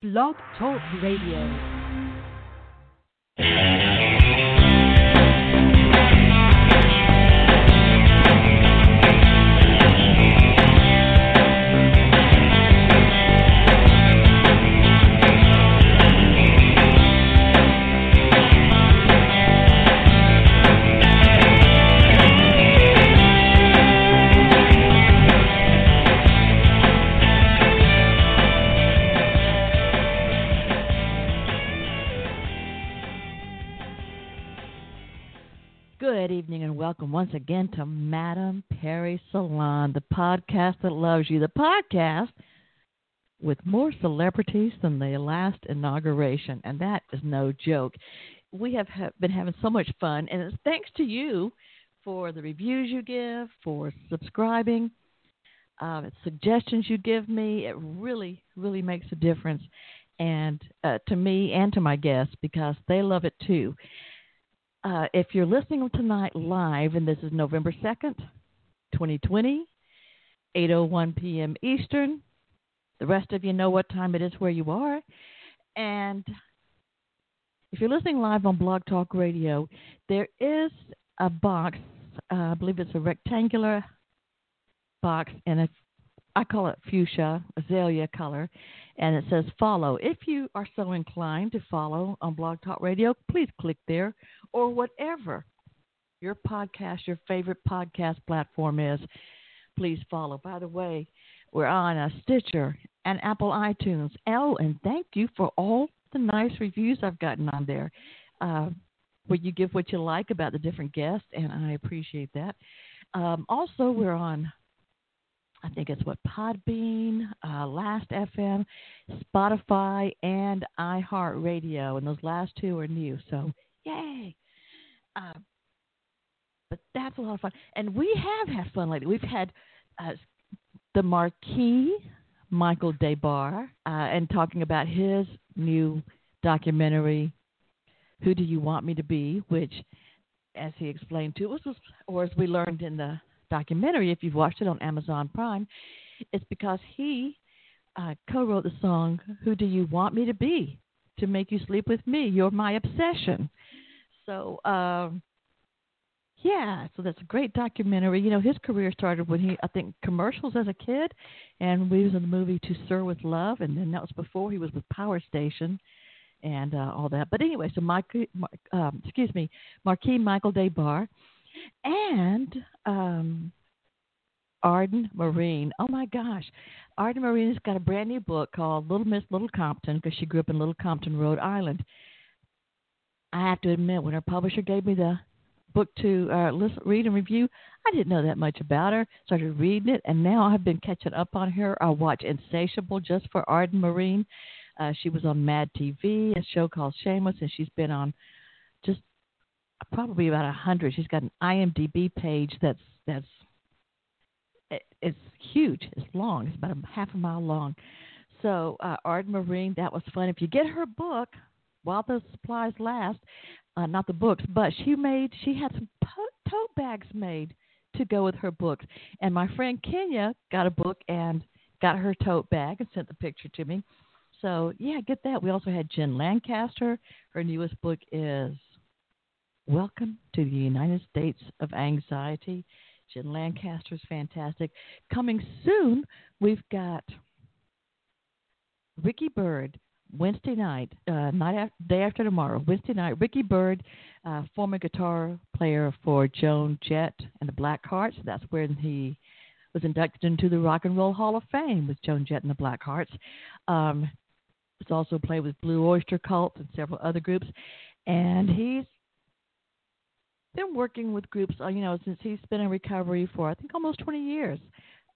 Blog Talk Radio. Welcome once again to Madame Perry Salon, the podcast that loves you, the podcast with more celebrities than the last inauguration, and that is no joke. We have ha- been having so much fun, and it's thanks to you for the reviews you give, for subscribing, uh, suggestions you give me. It really, really makes a difference, and uh, to me and to my guests because they love it too. Uh, if you're listening tonight live, and this is November 2nd, 2020, 8.01 p.m. Eastern, the rest of you know what time it is where you are. And if you're listening live on Blog Talk Radio, there is a box, uh, I believe it's a rectangular box and a I call it fuchsia, azalea color, and it says follow. If you are so inclined to follow on Blog Talk Radio, please click there or whatever your podcast, your favorite podcast platform is. Please follow. By the way, we're on a Stitcher and Apple iTunes. Oh, and thank you for all the nice reviews I've gotten on there. Uh, where you give what you like about the different guests, and I appreciate that. Um, also, we're on I think it's what Podbean, uh, Last FM, Spotify, and iHeartRadio, and those last two are new. So yay! Uh, but that's a lot of fun, and we have had fun lately. We've had uh, the Marquis Michael Des Barres uh, and talking about his new documentary, "Who Do You Want Me to Be," which, as he explained to us, or as we learned in the documentary, if you've watched it on Amazon Prime, it's because he uh, co wrote the song, Who Do You Want Me to Be? To Make You Sleep With Me. You're My Obsession. So, um, yeah, so that's a great documentary. You know, his career started when he, I think, commercials as a kid, and we was in the movie To Sir with Love, and then that was before he was with Power Station and uh, all that. But anyway, so Mike, um, excuse me, Marquis Michael Des Barres and um, Arden Myrin. Oh my gosh, Arden Myrin has got a brand new book called Little Miss Little Compton because she grew up in Little Compton, Rhode Island. I have to admit, when her publisher gave me the book to uh, listen, read and review, I didn't know that much about her. Started reading it, and now I've been catching up on her. I watch Insatiable just for Arden Myrin. Uh, she was on Mad TV, a show called Shameless, and she's been on probably about a hundred. She's got an IMDb page that's that's it's huge. It's long. It's about a half a mile long. So uh, Arden Myrin, that was fun. If you get her book while the supplies last, uh, not the books, but she made she had some po- tote bags made to go with her books. And my friend Kenya got a book and got her tote bag and sent the picture to me. So yeah, get that. We also had Jen Lancaster. Her newest book is Welcome to the United States of Anxiety. Jen Lancaster is fantastic. Coming soon, we've got Ricky Byrd Wednesday night, uh, night day after tomorrow, Wednesday night. Ricky Byrd, uh, former guitar player for Joan Jett and the Blackhearts. That's when he was inducted into the Rock and Roll Hall of Fame with Joan Jett and the Blackhearts. Um, he's also played with Blue Oyster Cult and several other groups, and he's been working with groups, uh, you know, since he's been in recovery for I think almost 20 years.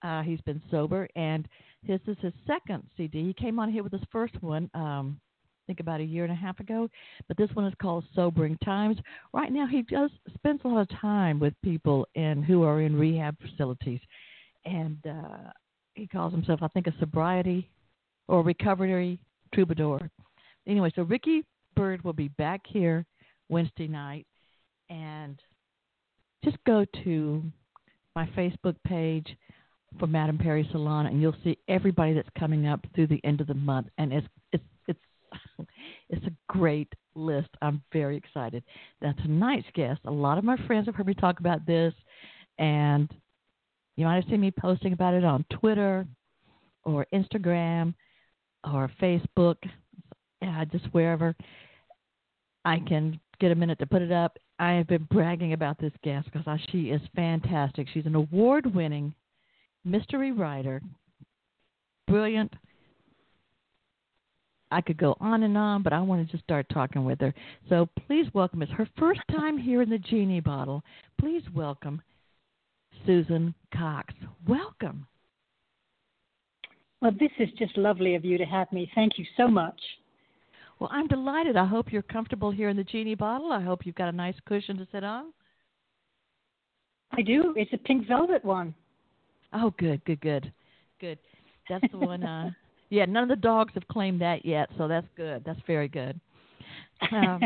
Uh, he's been sober, and this is his second CD. He came on here with his first one, um, I think about a year and a half ago, but this one is called Sobering Times. Right now, he does spends a lot of time with people in who are in rehab facilities, and uh, he calls himself, I think, a sobriety or recovery troubadour. Anyway, so Ricky Byrd will be back here Wednesday night and just go to my Facebook page for Madame Perry Salon, and you'll see everybody that's coming up through the end of the month, and it's it's it's it's a great list. I'm very excited. Now, tonight's guest, a lot of my friends have heard me talk about this, and you might have seen me posting about it on Twitter or Instagram or Facebook, uh, just wherever I can get a minute to put it up. I have been bragging about this guest because she is fantastic. She's an award winning mystery writer, brilliant. I could go on and on, but I wanted to just start talking with her. So please welcome. It's her first time here in the Genie Bottle. Please welcome Susan Cox. Welcome. Well, this is just lovely of you to have me. Thank you so much. Well, I'm delighted. I hope you're comfortable here in the Genie bottle. I hope you've got a nice cushion to sit on. I do. It's a pink velvet one. Oh, good, good, good, good. That's the one. Uh, yeah, none of the dogs have claimed that yet, so that's good. That's very good. Um,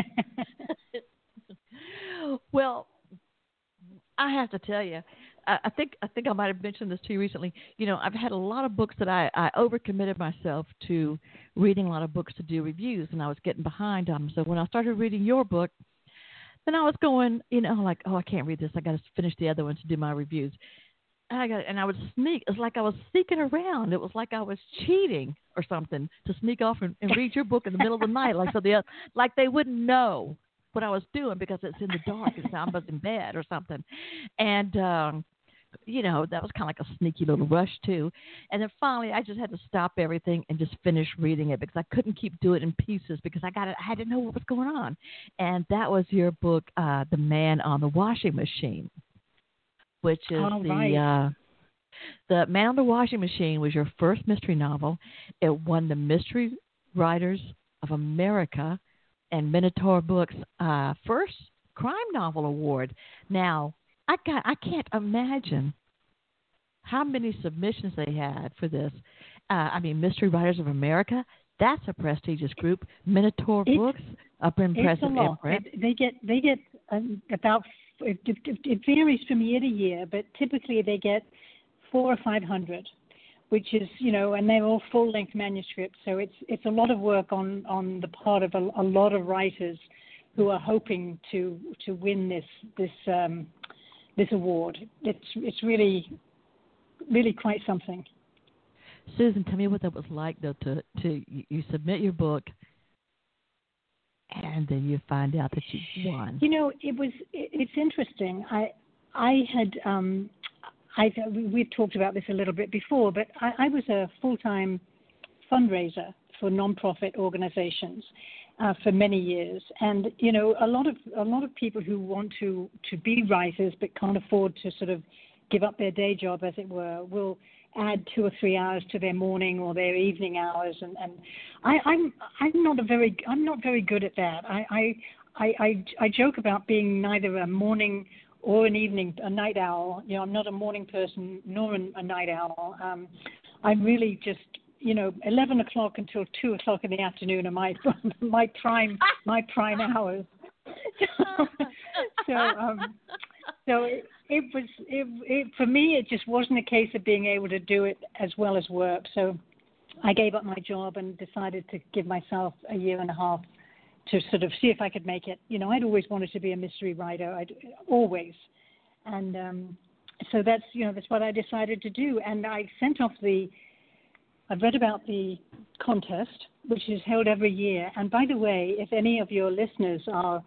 well, I have to tell you, I think I think I might have mentioned this to you recently. You know, I've had a lot of books that I, I overcommitted myself to reading a lot of books to do reviews, and I was getting behind on them. So when I started reading your book, then I was going, you know, like, oh, I can't read this. I got to finish the other one to do my reviews. And I got, and I would sneak. It's like I was sneaking around. It was like I was cheating or something to sneak off and, and read your book in the middle of the night, like so the like they wouldn't know what I was doing because it's in the dark and I was in bed or something. And um you know, that was kind of like a sneaky little rush too. And then finally, I just had to stop everything and just finish reading it because I couldn't keep doing it in pieces because I got it. I had to know what was going on. And that was your book, uh, "The Man on the Washing Machine," which is All the. right. Uh, the Man on the Washing Machine was your first mystery novel. It won the Mystery Writers of America and Minotaur Books uh, first crime novel award. Now, I got I can't imagine how many submissions they had for this. Uh, I mean, Mystery Writers of America. That's a prestigious group. Minotaur It's- Books, Upper Impressive. Imprint. It, they get they get um, about it, it, it varies from year to year, but typically they get four or five hundred, which is you know, and they're all full length manuscripts. So it's it's a lot of work on on the part of a, a lot of writers who are hoping to to win this this um, this award. It's it's really really quite something. Susan, tell me what that was like though to to you- submit your book and then you find out that you won. You know, it was it, it's interesting. I I had um I we've talked about this a little bit before, but I, I was a full time fundraiser for nonprofit organizations uh, for many years, and you know, a lot of a lot of people who want to to be writers but can't afford to sort of give up their day job, as it were, will add two or three hours to their morning or their evening hours and, and I, I'm I'm not a very I'm not very good at that. I, I I I joke about being neither a morning or an evening a night owl. You know, I'm not a morning person nor a night owl. Um, I'm really just you know, 11 o'clock until 2 o'clock in the afternoon are my my prime my prime hours. so um, so it, it was it, it for me it just wasn't a case of being able to do it as well as work. So I gave up my job and decided to give myself a year and a half to sort of see if I could make it. You know, I'd always wanted to be a mystery writer. I'd always, and um, so that's you know that's what I decided to do. And I sent off the. I've read about the contest, which is held every year. And by the way, if any of your listeners are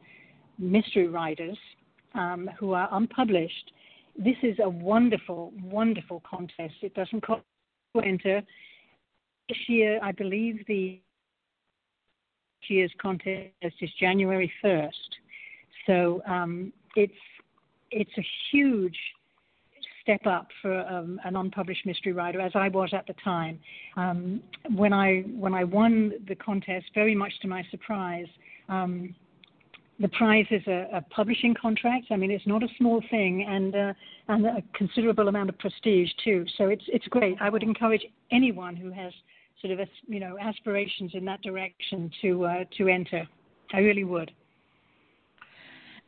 mystery writers um, who are unpublished, this is a wonderful, wonderful contest. It doesn't cost to enter. This year, I believe the year's contest is January 1st. So um, it's it's a huge step up for um, an unpublished mystery writer, as I was at the time. Um, when I when I won the contest, very much to my surprise, um, the prize is a, a, publishing contract. I mean, it's not a small thing, and uh, and a considerable amount of prestige too. So it's it's great. I would encourage anyone who has sort of you know aspirations in that direction to uh, to enter. I really would.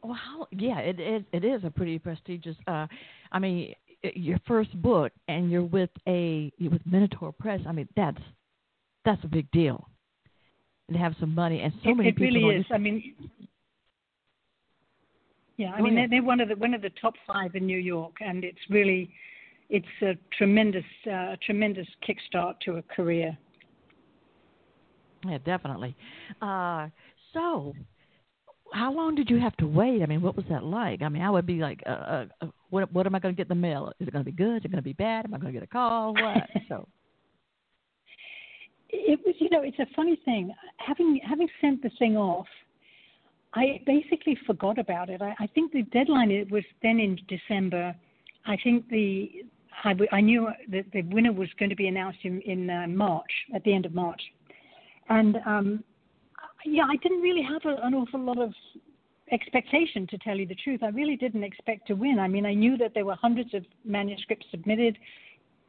Well, yeah, it it, it is a pretty prestigious. Uh, I mean, your first book, and you're with a you with Minotaur Press. I mean, that's that's a big deal. and have some money, and so it, many it people. really don't is. I mean, yeah, I mean they're, they're one of the one of the top five in New York, and it's really it's a tremendous uh, tremendous kickstart to a career. Yeah, definitely. Uh, so, how long did you have to wait? I mean, what was that like? I mean, I would be like, uh, uh, uh what what am I going to get in the mail? Is it going to be good? Is it going to be bad? Am I going to get a call? What? so. It was, you know, it's a funny thing. Having having sent the thing off, I basically forgot about it. I, I think the deadline it was then in December. I think the I, I knew that the winner was going to be announced in, in uh, March, at the end of March, and um, yeah, I didn't really have a, an awful lot of expectation to tell you the truth. I really didn't expect to win. I mean, I knew that there were hundreds of manuscripts submitted.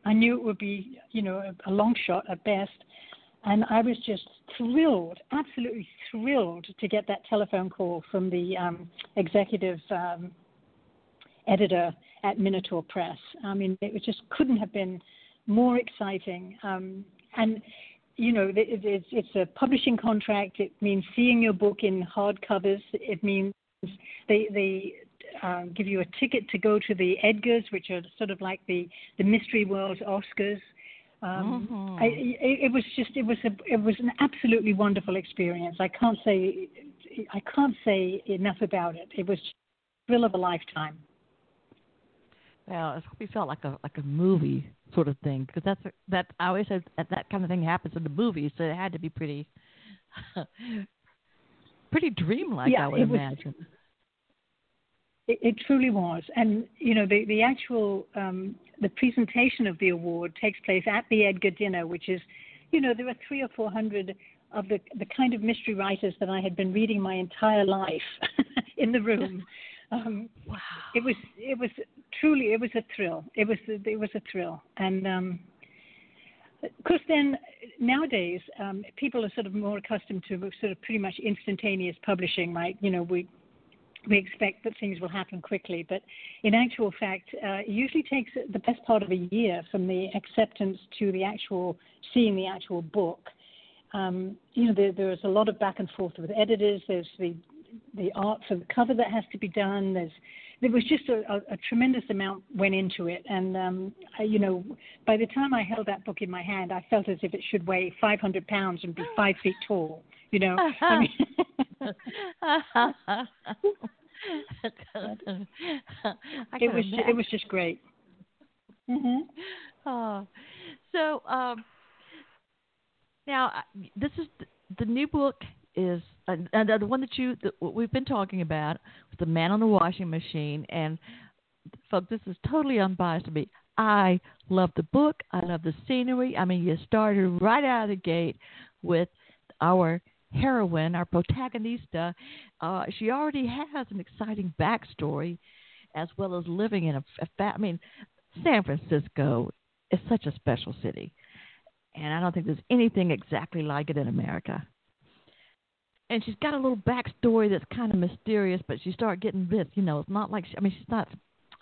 I knew it would be, you know, a, a long shot at best. And I was just thrilled, absolutely thrilled to get that telephone call from the um, executive um, editor at Minotaur Press. I mean, it just couldn't have been more exciting. Um, and you know, it's, it's a publishing contract. It means seeing your book in hardcovers. It means they they uh, give you a ticket to go to the Edgars, which are sort of like the the Mystery World Oscars. Um, mm-hmm. I, it, it was just it was a it was an absolutely wonderful experience. I can't say I can't say enough about it. It was thrill of a lifetime. Well, it probably felt like a like a movie sort of thing because that's that I always said that, that kind of thing happens in the movies, so it had to be pretty pretty dreamlike. Yeah, I would it was, imagine. It, it, truly was, and you know the the actual um, the presentation of the award takes place at the Edgar dinner, which is, you know, there are three or four hundred of the the kind of mystery writers that I had been reading my entire life in the room. Um, wow. It was it was truly it was a thrill. It was it was a thrill, and um, of course then nowadays um, people are sort of more accustomed to sort of pretty much instantaneous publishing. Like you know we we expect that things will happen quickly, but in actual fact, uh, it usually takes the best part of a year from the acceptance to the actual seeing the actual book. Um, you know, there, there's a lot of back and forth with editors. There's the the art for the cover that has to be done. There's there was just a, a, a tremendous amount went into it, and um, I, you know, by the time I held that book in my hand, I felt as if it should weigh 500 pounds and be five feet tall. You know, I mean, it was it was just great. Mm-hmm. Oh, so um, now this is the, the new book is and, and the one that you that we've been talking about was the man on the washing machine. And folks this is totally unbiased to me. I love the book. I love the scenery. I mean you started right out of the gate with our heroine our protagonista. Uh, she already has an exciting backstory as well as living in a, a fa- i mean san francisco is such a special city. And i don't think there's anything exactly like it in america and she's got a little backstory that's kind of mysterious, but she start getting this. You know, it's not like she, I mean, she's not.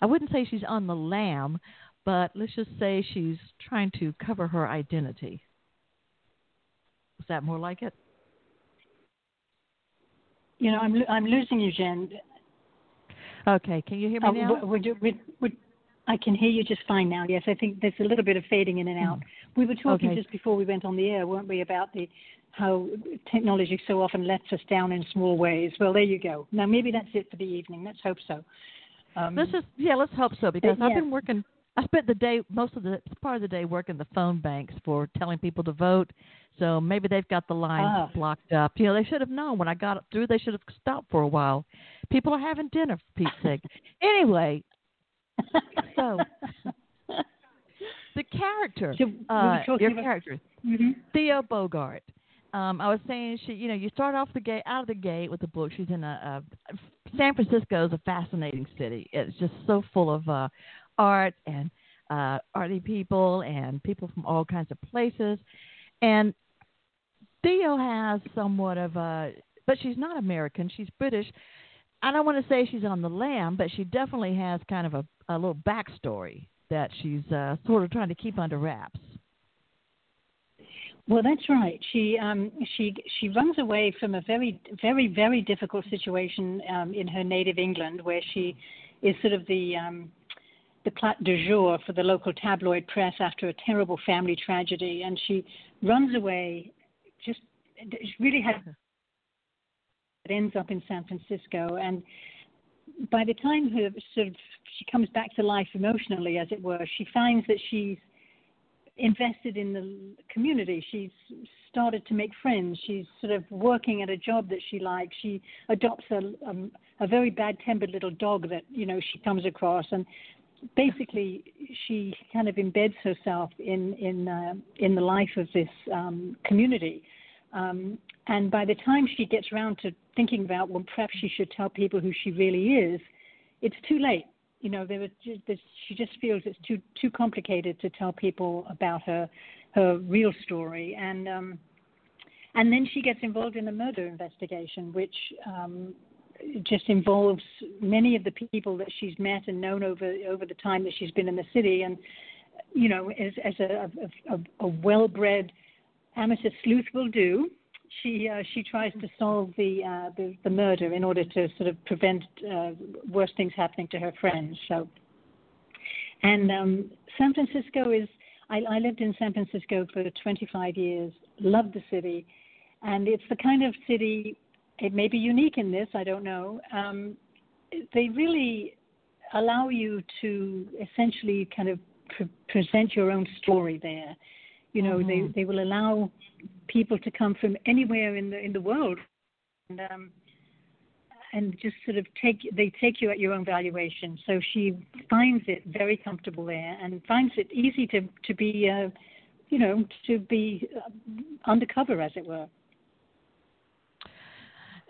I wouldn't say she's on the lam, but let's just say she's trying to cover her identity. Is that more like it? You know, I'm I'm losing you, Jen. Okay, can you hear me uh, now? Would you, would, would, I can hear you just fine now. Yes, I think there's a little bit of fading in and out. Mm. We were talking okay. just before we went on the air, weren't we, about the how technology so often lets us down in small ways. Well, there you go. Now maybe that's it for the evening. Let's hope so. Um, this is yeah. Let's hope so because I've been working. I spent the day, most of the part of the day, working the phone banks for telling people to vote. So maybe they've got the lines ah. blocked up. You know, they should have known when I got through. They should have stopped for a while. People are having dinner, for Pete's sake. Anyway, so the character, so uh, your about, character, mm-hmm. Theo Bogart um, I was saying she, you know, you start off the gate out of the gate with the book. She's in a, a San Francisco is a fascinating city. It's just so full of uh, art and uh, arty people and people from all kinds of places. And Theo has somewhat of a, but she's not American. She's British. I don't want to say she's on the lam, but she definitely has kind of a, a little backstory that she's uh, sort of trying to keep under wraps. Well, that's right. She um, she she runs away from a very very very difficult situation um, in her native England, where she is sort of the um, the plate du jour for the local tabloid press after a terrible family tragedy, and she runs away. Just really has it ends up in San Francisco, and by the time her sort of she comes back to life emotionally, as it were, she finds that she's invested in the community. She's started to make friends. She's sort of working at a job that she likes. She adopts a, a, a very bad-tempered little dog that you know she comes across, and basically she kind of embeds herself in in uh, in the life of this um, community. Um, and by the time she gets around to thinking about, well, perhaps she should tell people who she really is, it's too late you know, there was just, she just feels it's too too complicated to tell people about her her real story, and um, and then she gets involved in a murder investigation, which um, just involves many of the people that she's met and known over over the time that she's been in the city, and you know, as as a, a, a, a well-bred amateur sleuth will do, she uh, she tries to solve the, uh, the, the murder in order to sort of prevent uh, worse things happening to her friends. So, and um, San Francisco is. I, I lived in San Francisco for 25 years. Loved the city, and it's the kind of city. It may be unique in this. I don't know. Um, they really allow you to essentially kind of pre- present your own story there. You know, mm-hmm. they they will allow people to come from anywhere in the in the world, and um, and just sort of take they take you at your own valuation. So she finds it very comfortable there, and finds it easy to to be, uh, you know, to be uh, undercover, as it were.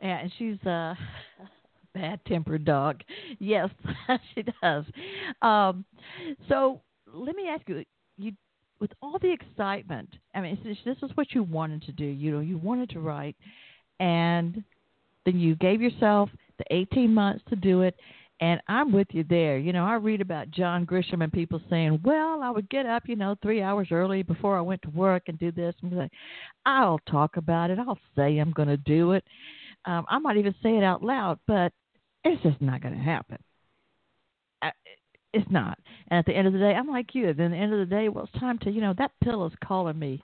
Yeah, and she's a bad-tempered dog. Yes, she does. Um, so let me ask you: you with all the excitement, I mean, this is what you wanted to do. You know, you wanted to write, and then you gave yourself the 18 months to do it. And I'm with you there. You know, I read about John Grisham and people saying, "Well, I would get up, you know, three hours early before I went to work and do this." And like, I'll talk about it. I'll say I'm going to do it. Um, I might even say it out loud, but it's just not going to happen. I, it's not. And at the end of the day, I'm like you. At the end of the day, well, it's time to, you know, that pill is calling me.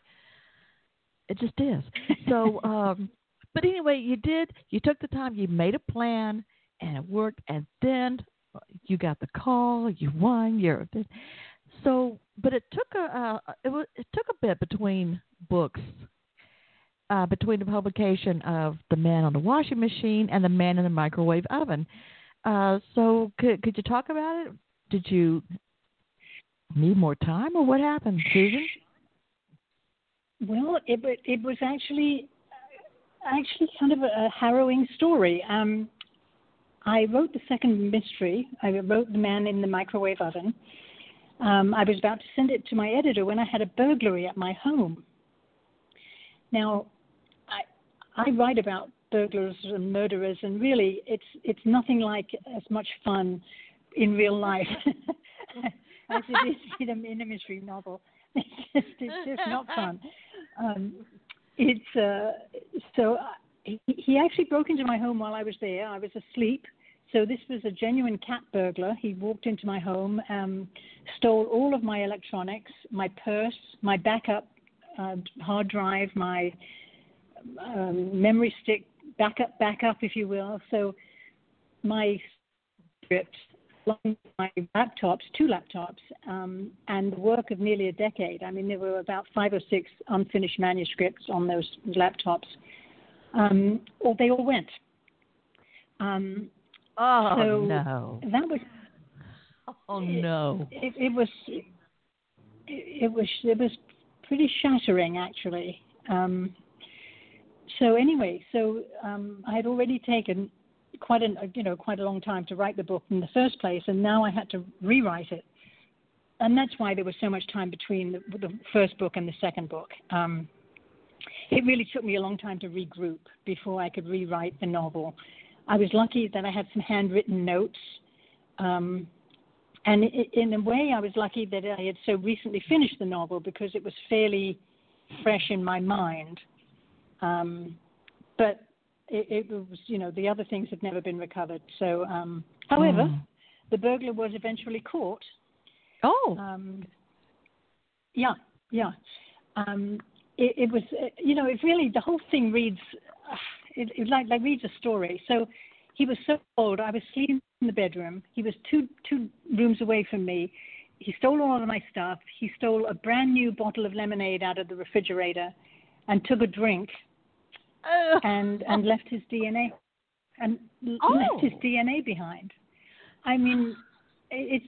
It just is. So, um, but anyway, you did. You took the time. You made a plan, and it worked. And then you got the call. You won. You're so. But it took a. Uh, it was. It took a bit between books. Uh, between the publication of The Man on the Washing Machine and The Man in the Microwave Oven. Uh, so, could, could you talk about it? Did you need more time, or what happened, Susan? Well, it it was actually actually kind of a harrowing story. Um, I wrote the second mystery. I wrote The Man in the Microwave Oven. Um, I was about to send it to my editor when I had a burglary at my home. Now, I I write about burglars and murderers, and really, it's it's nothing like as much fun in real life as it is in a, in a mystery novel. It's just, it's just not fun. Um, it's uh, so uh, he, he actually broke into my home while I was there. I was asleep. So this was a genuine cat burglar. He walked into my home, um, stole all of my electronics, my purse, my backup uh, hard drive, my um, memory stick, backup, backup, if you will. So my script my laptops, two laptops, um, and the work of nearly a decade. I mean, there were about five or six unfinished manuscripts on those laptops. Um, or they all went. Um, oh so no! That was. Oh no! It, it, it was. It, it, was. It was pretty shattering, actually. Um, so anyway, so um, I had already taken quite a you know quite a long time to write the book in the first place, and now I had to rewrite it, and that's why there was so much time between the, the first book and the second book. Um, it really took me a long time to regroup before I could rewrite the novel. I was lucky that I had some handwritten notes. Um, and in a way, I was lucky that I had so recently finished the novel because it was fairly fresh in my mind. Um, but it, it, was, you know, the other things had never been recovered. So, um, however, mm. the burglar was eventually caught. Oh. Um, yeah, yeah. Um, it, it, was, you know, it really the whole thing reads, it, it like like reads a story. So he was so old. I was sleeping in the bedroom. He was two two rooms away from me. He stole all of my stuff. He stole a brand new bottle of lemonade out of the refrigerator, and took a drink, uh. and and left his DNA, and oh. left his DNA behind. I mean, it's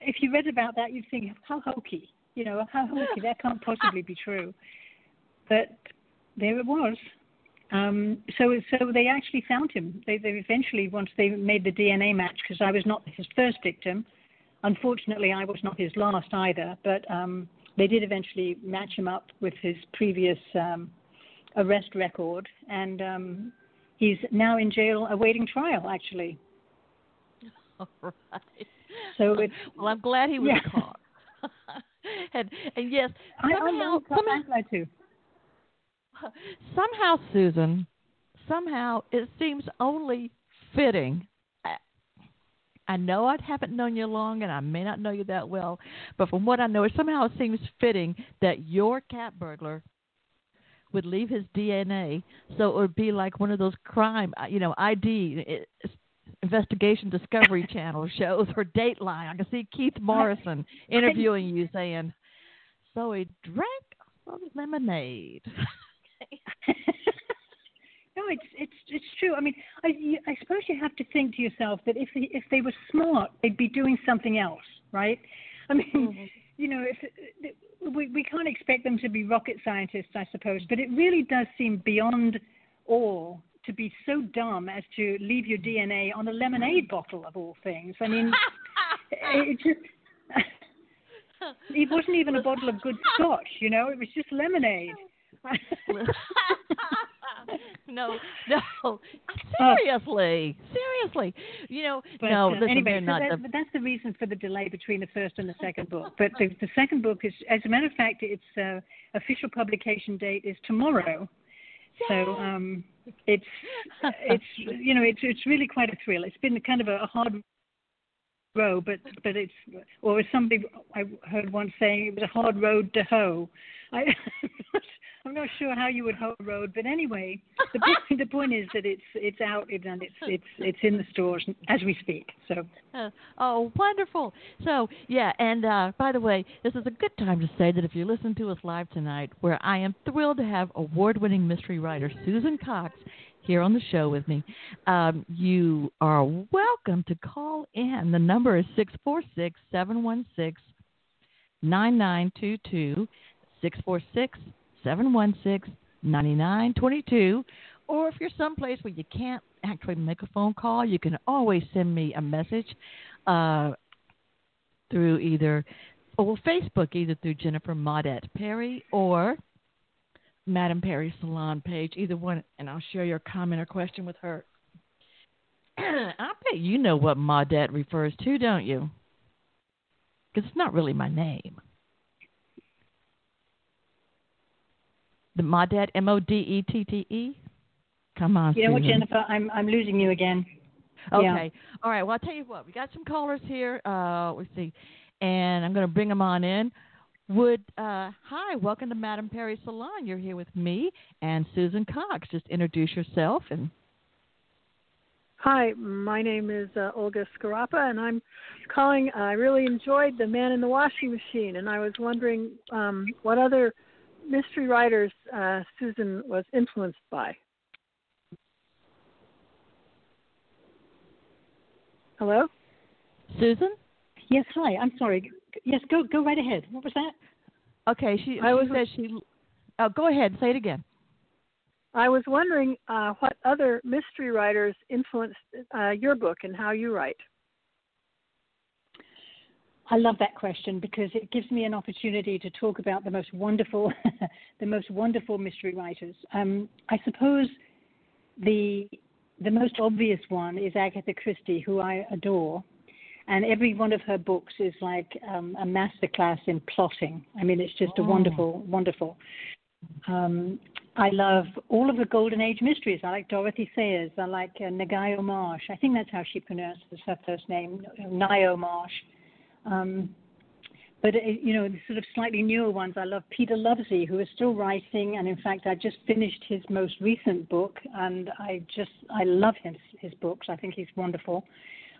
if you read about that, you'd think how hokey. You know, how hokey that can't possibly be true. But there it was. Um, so, so they actually found him. They, they eventually, once they made the DNA match, because I was not his first victim. Unfortunately, I was not his last either. But um, they did eventually match him up with his previous um, arrest record, and um, he's now in jail awaiting trial. Actually. All right. So it's well, I'm glad he was yeah. caught. and, and yes, somehow, I, I'm, somehow, I'm glad too somehow, Susan, somehow it seems only fitting. I know I haven't known you long, and I may not know you that well, but from what I know, it somehow it seems fitting that your cat burglar would leave his DNA, so it would be like one of those crime, uh, you know, ID investigation Discovery Channel shows or Dateline. I can see Keith Morrison interviewing you saying, "So he drank some lemonade." no, it's it's it's true. I mean, I I suppose you have to think to yourself that if if they were smart, they'd be doing something else, right? I mean, mm-hmm. You know, if we we can't expect them to be rocket scientists, I suppose, but it really does seem beyond all to be so dumb as to leave your DNA on a lemonade bottle of all things. I mean, it just. it wasn't even a bottle of good scotch, you know. It was just lemonade. no, no. Seriously, seriously. You know, but, no. Uh, listen, anyway, so that, the... that's the reason for the delay between the first and the second book. But the, the second book is, as a matter of fact, its uh, official publication date is tomorrow. So um, it's it's you know it's it's really quite a thrill. It's been kind of a, a hard road, but but it's or as somebody I heard once saying it was a hard road to hoe. I, I'm not sure how you would hoe a road, but anyway, the point, the point is that it's it's out and it's it's it's in the stores as we speak. So. Uh, oh, wonderful! So yeah, and uh, by the way, this is a good time to say that if you listen to us live tonight, where I am thrilled to have award-winning mystery writer Susan Cox here on the show with me, um, you are welcome to call in. The number is six four six seven one six nine nine two two. 646 716 9922. Or if you're someplace where you can't actually make a phone call, you can always send me a message uh, through either, well, Facebook, either through Jennifer Modette Perry or Madame Perry Salon page, either one, and I'll share your comment or question with her. I bet you know what Modette refers to, don't you? Because it's not really my name. The Modette, M O D E T T E. Come on. You know what, Jennifer? I'm I'm losing you again. Okay. Yeah. All right. Well, I'll tell you what. We got some callers here. Uh, let's see, and I'm going to bring them on in. Would uh, hi, welcome to Madame Perry Salon. You're here with me and Susan Cox. Just introduce yourself and. Hi, my name is uh, Olga Scarapa, and I'm calling. I really enjoyed The Man in the Washing Machine, and I was wondering um, what other mystery writers uh, Susan was influenced by? Hello? Susan? Yes, hi. I'm sorry. Yes, go go right ahead. What was that? Okay, she, she I was, said she. Oh, go ahead. Say it again. I was wondering uh, what other mystery writers influenced uh, your book and how you write. I love that question because it gives me an opportunity to talk about the most wonderful, the most wonderful mystery writers. Um, I suppose the the most obvious one is Agatha Christie, who I adore, and every one of her books is like um, a masterclass in plotting. I mean, it's just oh. a wonderful, wonderful. Um, I love all of the Golden Age mysteries. I like Dorothy Sayers. I like uh, Marsh. I think that's how she pronounces her first name, Ngaio Marsh. Um, but uh, you know, the sort of slightly newer ones. I love Peter Lovesey, who is still writing, and in fact, I just finished his most recent book, and I just I love his his books. I think he's wonderful.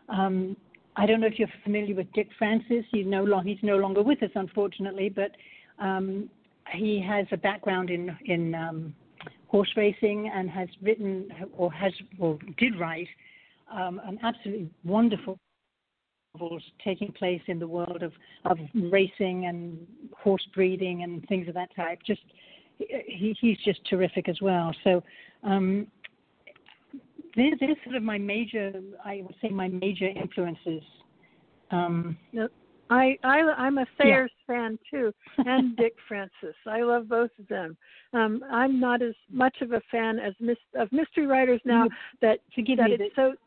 Um, I don't know if you're familiar with Dick Francis. He's no long, he's no longer with us, unfortunately, but um, he has a background in in um, horse racing and has written or has or did write um, an absolutely wonderful taking place in the world of of racing and horse breeding and things of that type. Just he, he's just terrific as well. So um, they're, they're sort of my major, I would say, my major influences. Um, I, I I'm a Sayers yeah. fan too, and Dick Francis. I love both of them. Um, I'm not as much of a fan as mis- of mystery writers now that forgive that me, it's so t-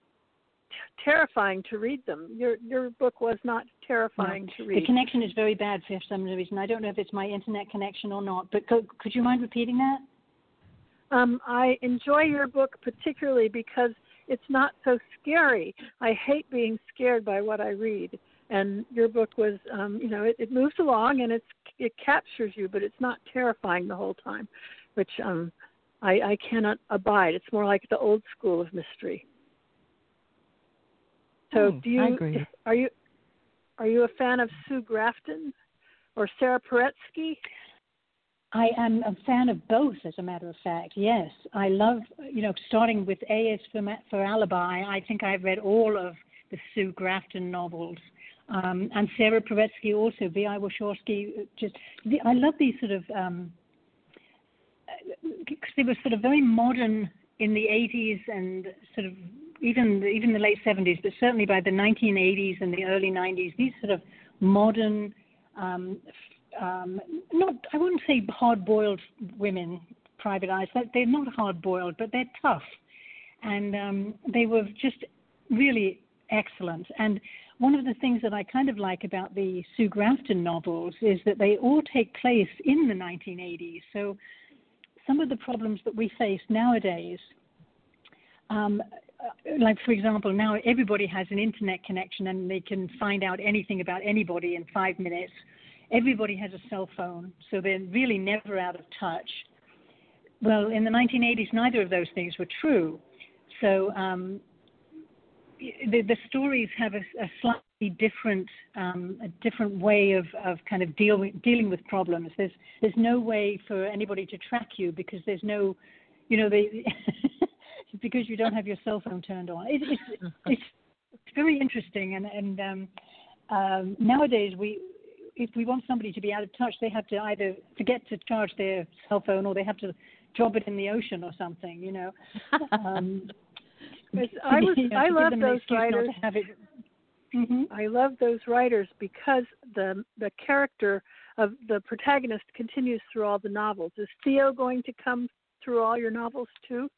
terrifying to read them. Your your book was not terrifying no. to read. The connection is very bad for some reason. I don't know if it's my internet connection or not. But co- could you mind repeating that? Um, I enjoy your book particularly because it's not so scary. I hate being scared by what I read and your book was um, you know it, it moves along and it's it captures you but it's not terrifying the whole time which um i i cannot abide it's more like the old school of mystery so hmm, do you I agree. are you are you a fan of sue grafton or sarah paretsky I am a fan of both, as a matter of fact. Yes, I love, you know, starting with A is for, for Alibi. I think I've read all of the Sue Grafton novels, um, and Sarah Paretsky also, V.I. Warshawski. Just I love these sort of um, because they were sort of very modern in the 80s and sort of even even the late 70s, but certainly by the 1980s and the early 90s, these sort of modern, um, um, not I wouldn't say hard-boiled women, private eyes. They're not hard-boiled, but they're tough, and um, they were just really excellent. And one of the things that I kind of like about the Sue Grafton novels is that they all take place in the 1980s. So some of the problems that we face nowadays, um, like for example, now everybody has an internet connection and they can find out anything about anybody in five minutes. Everybody has a cell phone, so they're really never out of touch. Well, in the 1980s, neither of those things were true. So um, the, the stories have a, a slightly different um, a different way of, of kind of deal, dealing with problems. There's there's no way for anybody to track you because there's no, you know, they because you don't have your cell phone turned on. It, it's, it's it's very interesting and and um, um, nowadays we if we want somebody to be out of touch, they have to either forget to charge their cell phone or they have to drop it in the ocean or something. You know. Um, I was I love those writers. Mm-hmm. I love those writers because the the character of the protagonist continues through all the novels. Is Theo going to come through all your novels too?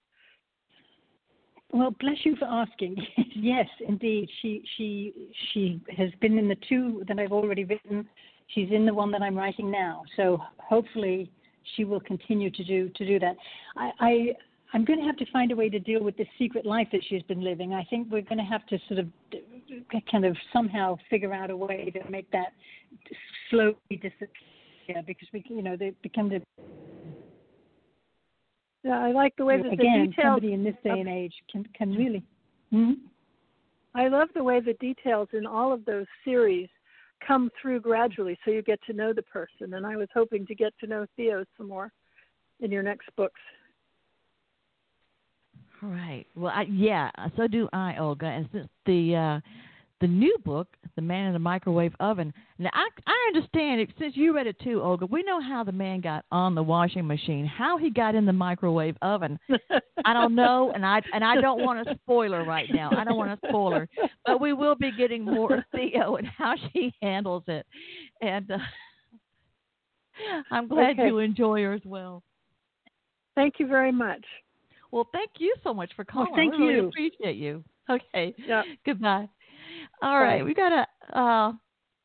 Well, bless you for asking. yes, indeed. She she she has been in the two that I've already written. She's in the one that I'm writing now. So hopefully she will continue to do to do that. I, I I'm going to have to find a way to deal with this secret life that she's been living. I think we're going to have to sort of uh, kind of somehow figure out a way to make that slowly disappear because we, you know, they become the. Yeah, I like the way that again, the details. somebody in this day and age can can really. Hmm? I love the way the details in all of those series come through gradually, so you get to know the person. And I was hoping to get to know Theo some more in your next books. Right. Well, I, yeah, so do I, Olga. And since the uh, the new book, The Man in the Microwave Oven. Now, I I understand it since you read it too, Olga. We know how the man got on the washing machine, how he got in the microwave oven. I don't know, and I and I don't want a spoiler right now. I don't want a spoiler, but we will be getting more Theo and how she handles it, and uh, I'm glad okay. you enjoy her as well. Thank you very much. Well, thank you so much for calling. Well, thank really you. appreciate you. Okay. Yeah. Goodbye. All right, we got a. Uh,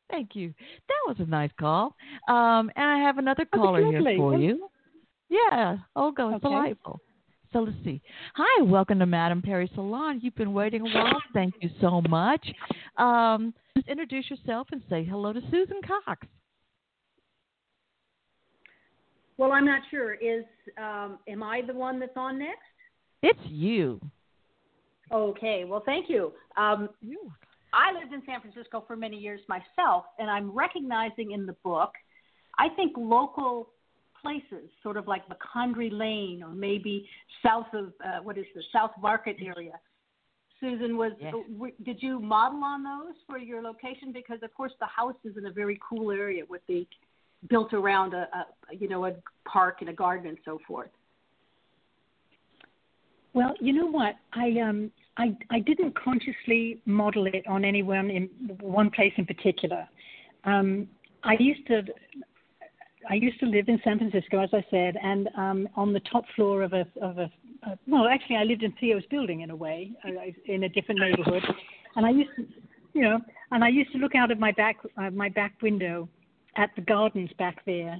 thank you. That was a nice call. Um, and I have another caller here for you. Yeah, Olga, it's Okay. delightful. So let's see. Hi, welcome to Madame Perry Salon. You've been waiting a while. Thank you so much. Um, just introduce yourself and say hello to Susan Cox. Well, I'm not sure. Is um, am I the one that's on next? It's you. Okay. Well, thank you. Um, You. I lived in San Francisco for many years myself, and I'm recognizing in the book, I think local places, sort of like Macondray Lane or maybe south of uh, what is the South Market area. Susan, was Yes. w- did you model on those for your location? Because of course the house is in a very cool area with the built around a, a you know a park and a garden and so forth. Well, you know what? I um I I didn't consciously model it on anyone in one place in particular. Um, I used to I used to live in San Francisco, as I said, and um, on the top floor of a of a uh, well, actually, I lived in Theo's building in a way, uh, in a different neighborhood, and I used to, you know, and I used to look out of my back uh, my back window at the gardens back there,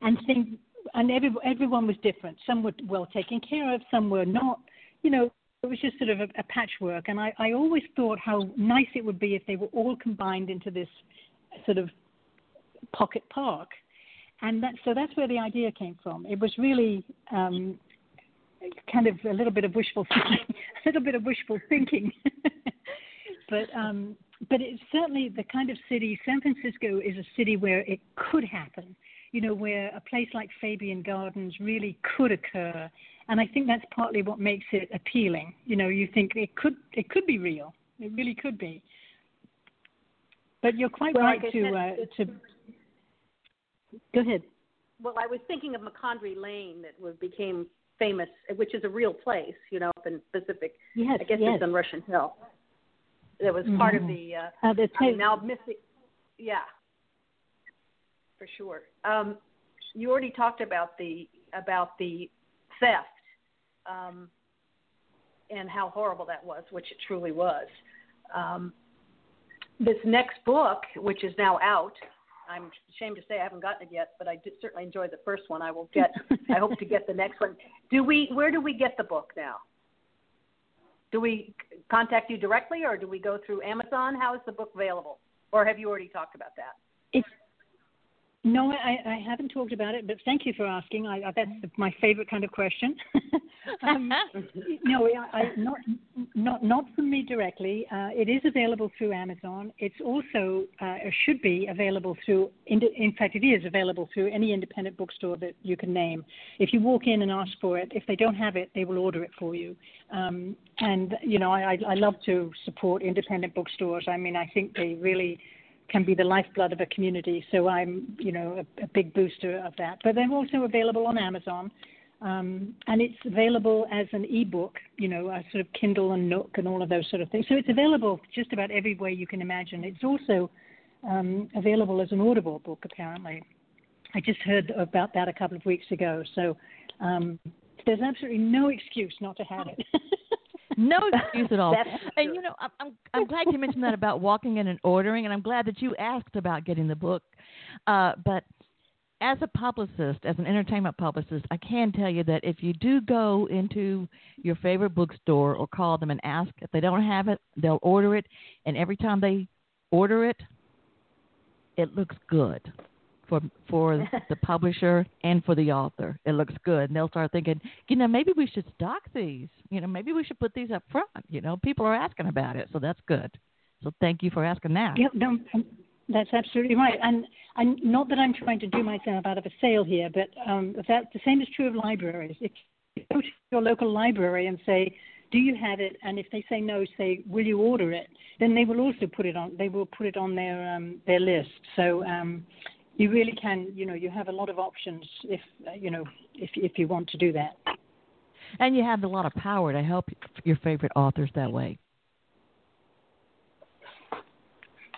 and think, and every, everyone was different. Some were well taken care of, some were not. You know, it was just sort of a, a patchwork, and I, I always thought how nice it would be if they were all combined into this sort of pocket park, and that so that's where the idea came from. It was really um, kind of a little bit of wishful thinking, a little bit of wishful thinking, but um, but it's certainly the kind of city. San Francisco is a city where it could happen. You know, where a place like Fabian Gardens really could occur, and I think that's partly what makes it appealing. You know, you think it could it could be real. It really could be. But you're quite Well, right to uh, to go ahead. Well, I was thinking of Macondray Lane that became famous, which is a real place, you know, up in Pacific. Yes, I guess yes. it's on Russian Hill. That was part of Mhm. the. Uh, Uh, the I mean, now missing. Yeah, for sure. Um, you already talked about the about the theft um, and how horrible that was, which it truly was. Um, this next book, which is now out, I'm ashamed to say I haven't gotten it yet, but I did certainly enjoyed the first one. I will get. I hope to get the next one. Do we? Where do we get the book now? Do we contact you directly, or do we go through Amazon? How is the book available? Or have you already talked about that? It's no, I, I haven't talked about it, but thank you for asking. I, I, that's my favorite kind of question. um, no, not not not from me directly. Uh, it is available through Amazon. It's also uh, or should be available through. In, in fact, it is available through any independent bookstore that you can name. If you walk in and ask for it, if they don't have it, they will order it for you. Um, and you know, I I love to support independent bookstores. I mean, I think they really can be the lifeblood of a community. So I'm, you know, a, a big booster of that. But they're also available on Amazon, um, and it's available as an ebook, you know, a sort of Kindle and Nook and all of those sort of things. So it's available just about every way you can imagine. It's also um, available as an Audible book, apparently. I just heard about that a couple of weeks ago. So um, there's absolutely no excuse not to have it. No excuse at all. And true. you know, I'm, I'm I'm glad you mentioned that about walking in and ordering, and I'm glad that you asked about getting the book. Uh, but as a publicist, as an entertainment publicist, I can tell you that if you do go into your favorite bookstore or call them and ask if they don't have it, they'll order it, and every time they order it, it looks good for for the publisher and for the author. It looks good, and they'll start thinking, you know, maybe we should stock these. You know, maybe we should put these up front. You know, people are asking about it, so that's good. So thank you for asking that. Yeah, no, um, that's absolutely right. And and not that I'm trying to do myself out of a sale here, but um, that the same is true of libraries. If you go to your local library and say, "Do you have it?" and if they say no, say, "Will you order it?" Then they will also put it on. They will put it on their um, their list. So um, you really can, you know, you have a lot of options if uh, you know if if you want to do that. And you have a lot of power to help your favorite authors that way.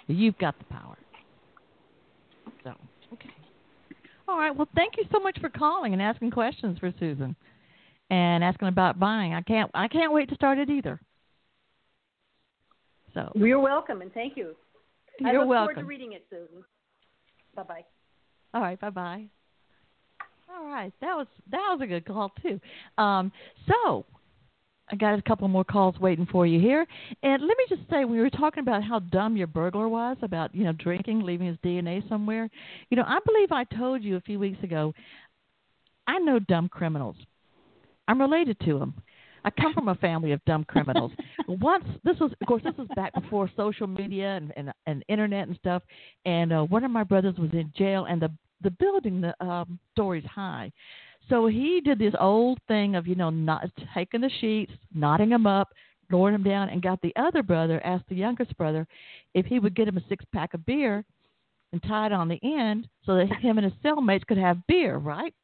You've got the power. So, okay. All right. Well, thank you so much for calling and asking questions for Susan and asking about buying. I can't I can't wait to start it either. So you're welcome, and thank you. You're I look welcome. forward to reading it, Susan. Bye bye. All right, bye bye. All right, that was that was a good call too. Um, so I got a couple more calls waiting for you here, and let me just say, we were talking about how dumb your burglar was about you know drinking, leaving his DNA somewhere. You know, I believe I told you a few weeks ago. I know dumb criminals. I'm related to them. I come from a family of dumb criminals. Once this was, of course, this was back before social media and and, and internet and stuff. And uh, one of my brothers was in jail, and the the building, the um, stories high. So he did this old thing of you know not taking the sheets, knotting them up, lowering them down, and got the other brother asked the youngest brother if he would get him a six pack of beer and tie it on the end so that him and his cellmates could have beer, right?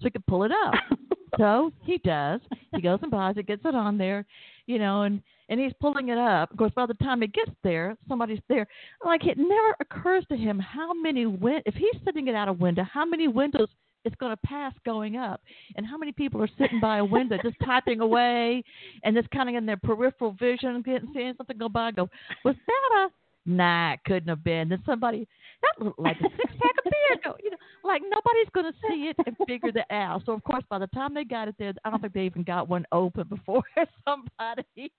So he could pull it up. so he does. He goes and buys it, gets it on there, you know, and and he's pulling it up. Of course, by the time it gets there, somebody's there. Like it never occurs to him how many win- if he's sitting it out a window, how many windows it's going to pass going up, and how many people are sitting by a window just typing away, and just kind of in their peripheral vision, getting seeing something go by. Go, was that a Nah, it couldn't have been. Then somebody that looked like a six pack of beer. Go, you know, like nobody's going to see it and figure that out. So of course, by the time they got it there, I don't think they even got one open before somebody.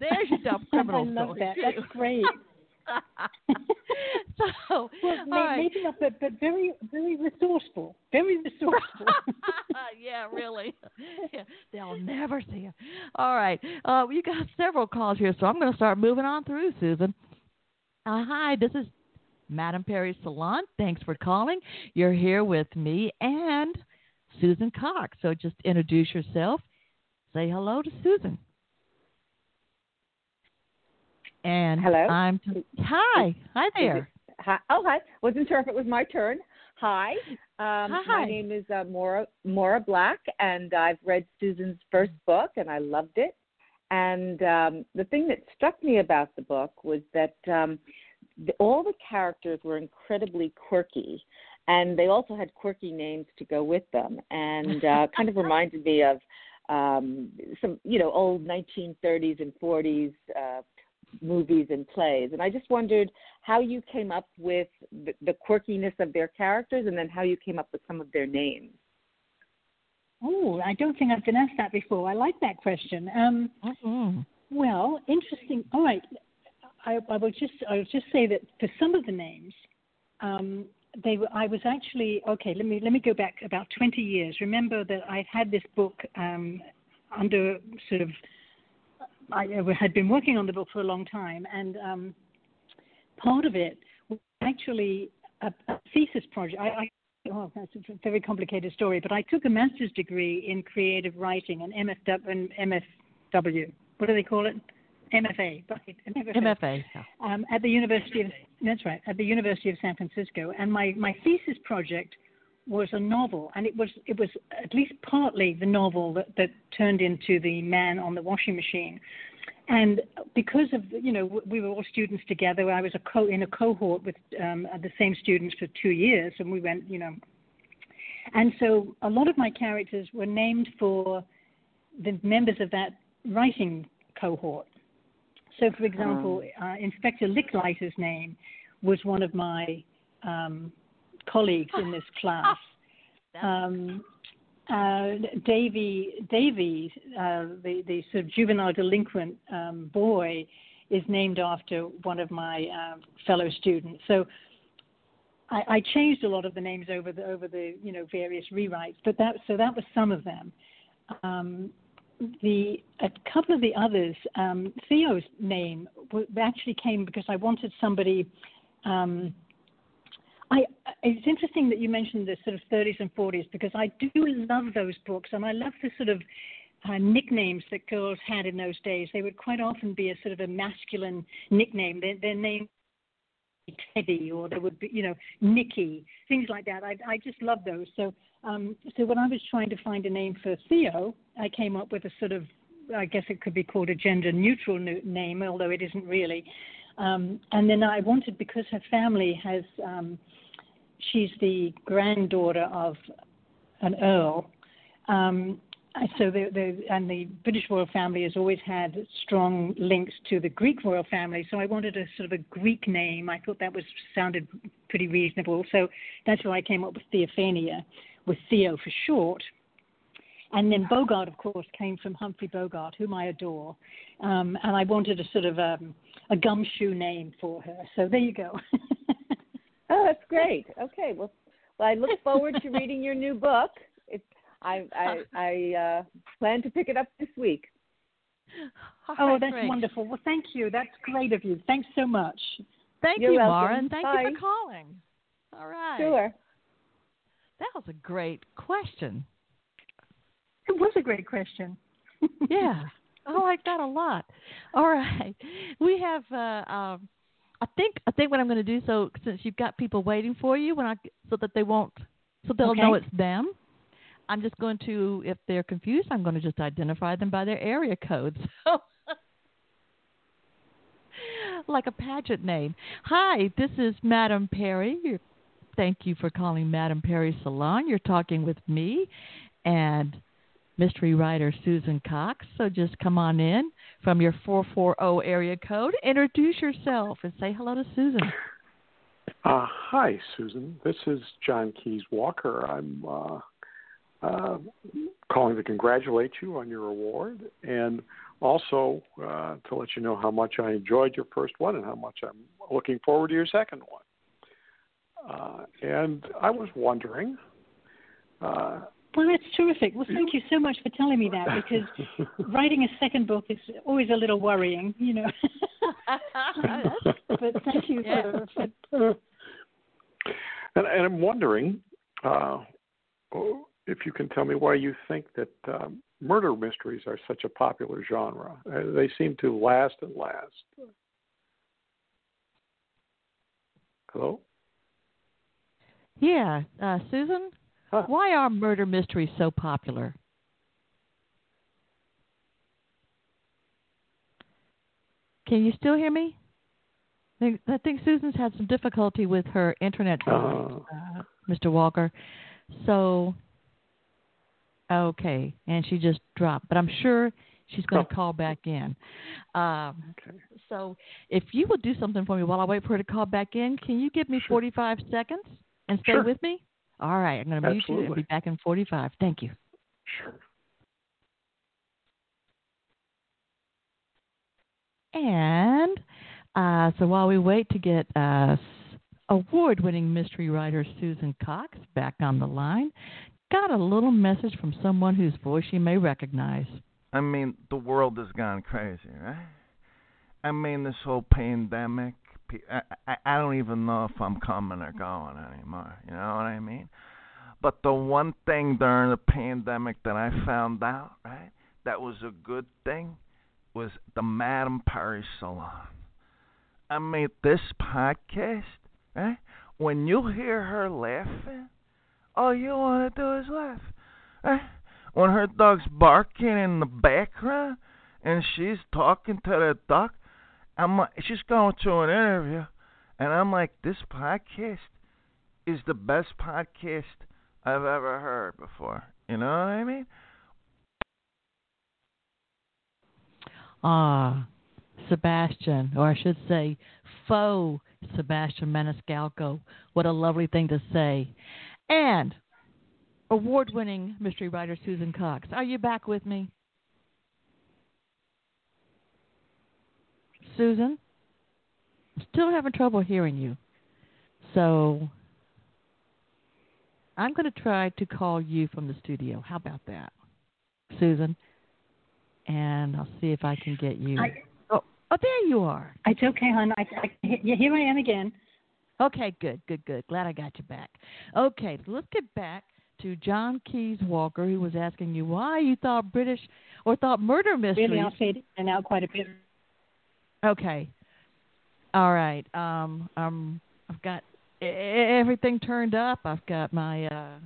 There's your dumb criminal I love story. that. too. That's great. so, Well, all may, right. maybe not, but but very very resourceful. Very resourceful. yeah, really. Yeah, they'll never see it. All right. Uh, you got several calls here, so I'm going to start moving on through, Susan. Uh, hi, this is Madame Perry Salon. Thanks for calling. You're here with me and Susan Cox. So just introduce yourself. Say hello to Susan. And Hello? I'm t- hi, hi there. Hi. Oh, hi. Wasn't sure if it was my turn. Hi. Um, Hi. My name is uh, Maura Maura Black, and I've read Susan's first book, and I loved it. And um, the thing that struck me about the book was that um, the, all the characters were incredibly quirky, and they also had quirky names to go with them, and uh, kind of reminded me of um, some, you know, old 1930s and 40s uh, movies and plays. And I just wondered how you came up with the, the quirkiness of their characters and then how you came up with some of their names. oh, I don't think I've been asked that before. I like that question. Um, well, interesting. All right. I, I will just I will just say that for some of the names, um, they were, I was actually okay. Let me let me go back about 20 years. Remember that I had this book um, under sort of I had been working on the book for a long time, and um, part of it was actually a, a thesis project. I, I oh, that's a very complicated story, but I took a master's degree in creative writing, an MFW, MFW. What do they call it? MFA, right? An MFA MFA. yeah. um, at the University of that's right at the University of San Francisco, and my my thesis project was a novel, and it was it was at least partly the novel that, that turned into the Man on the Washing Machine, and because of you know we were all students together, I was a co in a cohort with um, the same students for two years, and we went you know, and so a lot of my characters were named for the members of that writing cohort. So, for example, uh, Inspector Licklighter's name was one of my um, colleagues in this class. Um, uh, Davy, Davy, uh, the the sort of juvenile delinquent um, boy, is named after one of my uh, fellow students. So. I, I changed a lot of the names over the over the you know various rewrites, but that so that was some of them. Um, the a couple of the others, um, Theo's name actually came because I wanted somebody. Um, I it's interesting that you mentioned the sort of 30s and 40s because I do love those books and I love the sort of uh, nicknames that girls had in those days. They would quite often be a sort of a masculine nickname. Their, their name Teddy or there would be you know Nikki things like that. I I just love those. So um, so when I was trying to find a name for Theo, I came up with a sort of I guess it could be called a gender neutral name, although it isn't really. Um, and then I wanted because her family has um, she's the granddaughter of an earl. Um, so the, the and the British royal family has always had strong links to the Greek royal family. So I wanted a sort of a Greek name. I thought that was sounded pretty reasonable. So that's why I came up with Theophania, with Theo for short. And then Bogart, of course, came from Humphrey Bogart, whom I adore. Um, and I wanted a sort of um, a gumshoe name for her. So there you go. oh, that's great. Okay, well, well, I look forward to reading your new book. It's, I I, I uh, plan to pick it up this week. Oh, that's great. wonderful. Well, thank you. That's great of you. Thanks so much. Thank You're you, welcome. Mara, and thank Bye. you for calling. All right. Sure. That was a great question. It was a great question. yeah, I like that a lot. All right, we have. Uh, um, I think I think what I'm going to do. So since you've got people waiting for you, when I so that they won't, so they'll Okay. know it's them. I'm just going to, if they're confused, I'm going to just identify them by their area codes. like a pageant name. Hi, this is Madame Perry. Thank you for calling Madame Perry Salon. You're talking with me and mystery writer Susan Cox. So just come on in from your 440 area code. Introduce yourself and say hello to Susan. Uh, hi, Susan. This is John Keys Walker. I'm uh, uh, calling to congratulate you on your award and also uh, to let you know how much I enjoyed your first one and how much I'm looking forward to your second one. Uh, and I was wondering. Uh, Well, that's terrific. Well, thank you so much for telling me that because writing a second book is always a little worrying, you know. but thank you Yeah. for, for and, and I'm wondering uh, if you can tell me why you think that um, murder mysteries are such a popular genre. Uh, they seem to last and last. Hello? yeah, uh, Susan, Huh. why are murder mysteries so popular? Can you still hear me? I think, I think Susan's had some difficulty with her internet, Oh. uh, Mr. Walker. So, okay, and she just dropped, but I'm sure she's going to Oh. call back in. Um, Okay. so, if you will do something for me while I wait for her to call back in, can you give me Sure. 45 seconds and stay Sure. with me? All right, I'm going to mute you and be back in 45. Thank you. Sure. And uh, so while we wait to get uh, award winning mystery writer Susan Cox back on the line, got a little message from someone whose voice you may recognize. I mean, the world has gone crazy, right? I mean, this whole pandemic. I, I I don't even know if I'm coming or going anymore. You know what I mean? But the one thing during the pandemic that I found out, right, that was a good thing, was the Madame Perry Salon. I mean, this podcast, right? When you hear her laughing, all you want to do is laugh, right? when her dog's barking in the background and she's talking to the dog, I'm like, she's going to an interview, and I'm like, this podcast is the best podcast I've ever heard before. You know what I mean? Ah, Sebastian, or I should say, faux Sebastian Maniscalco. What a lovely thing to say. And award winning mystery writer Susan Cox. Are you back with me? Susan? Still having trouble hearing you. So I'm going to try to call you from the studio. How about that, Susan? And I'll see if I can get you. I, oh, oh, there you are. it's okay, hon. I, I, here I am again. Okay, good, good, good. Glad I got you back. Okay, let's get back to John Keyse-Walker, who was asking you why you thought British or thought murder mysteries. Really, I'll fade in and out quite a bit. Okay. All right. Um, um, I've got everything turned up. I've got my uh,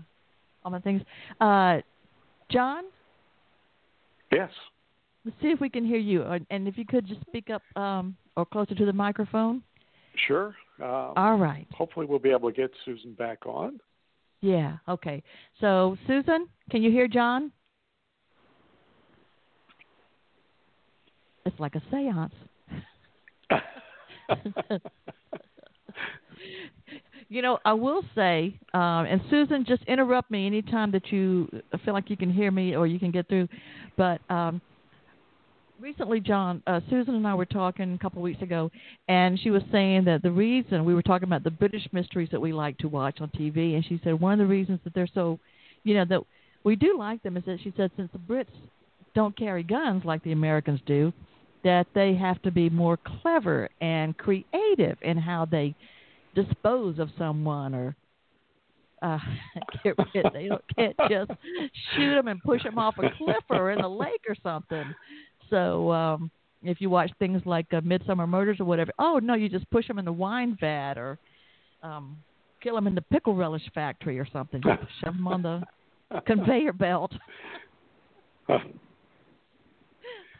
all my things. Uh, John, Yes. let's see if we can hear you, Uh, and if you could just speak up um, or closer to the microphone. Sure. Uh, All right. Hopefully, we'll be able to get Susan back on. Yeah. Okay. So, Susan, can you hear John? It's like a séance. you know, I will say, um, and Susan, just interrupt me anytime that you feel like you can hear me or you can get through. But um, recently, John, uh, Susan and I were talking a couple of weeks ago, and she was saying that the reason we were talking about the British mysteries that we like to watch on TV, and she said one of the reasons that they're so, you know, that we do like them is that she said since the Brits don't carry guns like the Americans do, that they have to be more clever and creative in how they dispose of someone or uh, get rid. They don't can't just shoot them and push them off a cliff or in the lake or something. So um, if you watch things like uh, Midsomer Murders or whatever, oh no, you just push them in the wine vat or um, kill them in the pickle relish factory or something. Just shove them on the conveyor belt.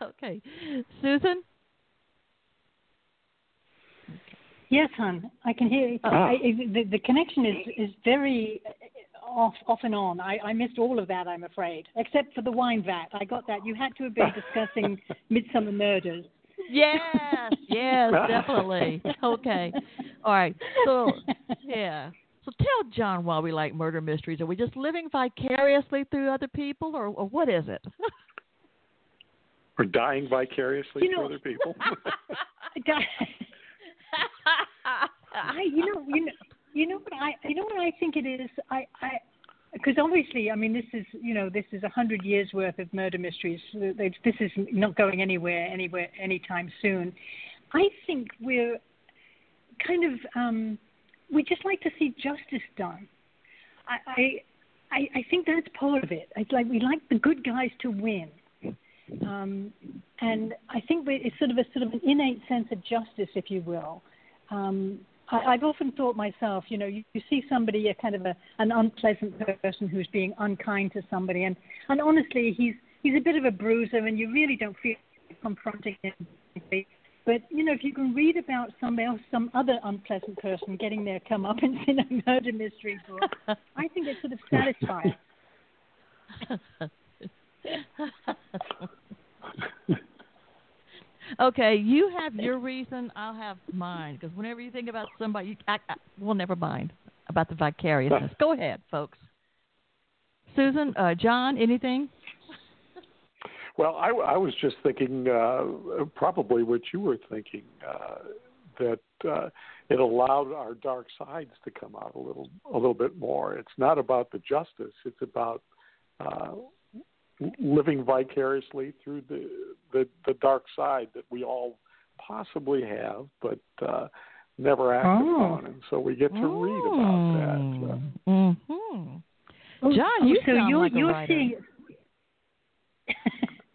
okay, Susan. Yes, hon, I can hear. You. Ah. I, the, the connection is is very off off and on. I, I missed all of that, I'm afraid, except for the wine vat. I got that. You had to have been discussing Midsomer Murders. Yes, yes, definitely. Okay. All right. So, yeah. So tell John why we like murder mysteries. Are we just living vicariously through other people, or, or what is it? or dying vicariously You know- through other people. I, you know, you know, you know what I, you know what I think it is. I, I, because obviously, I mean, this is, you know, this is a hundred years worth of murder mysteries. This is not going anywhere, anywhere, anytime soon. I think we're kind of, um, we just like to see justice done. I, I, I, think that's part of it. It's like we like the good guys to win. Um, and I think it's sort of a sort of an innate sense of justice, if you will. Um, I, I've often thought myself, you know, you, you see somebody, a kind of a, an unpleasant person who's being unkind to somebody, and, and honestly, he's he's a bit of a bruiser, and you really don't feel confronting him. But you know, if you can read about somebody else, some other unpleasant person getting their comeuppance in a murder mystery book, I think it's sort of satisfying. okay, you have your reason. I'll have mine. Because whenever you think about somebody, you, I, I, well, never mind about the vicariousness. Go ahead, folks. Susan, uh, John, anything? Well, I, I was just thinking uh, probably what you were thinking uh, that uh, it allowed our dark sides to come out a little a little bit more. It's not about the justice; it's about uh, living vicariously through the, the the dark side that we all possibly have, but uh, never act Oh. upon. And so we get to read about that. Uh, Mm-hmm. Oh, John, oh, you so sound you're like a you're writer. seeing.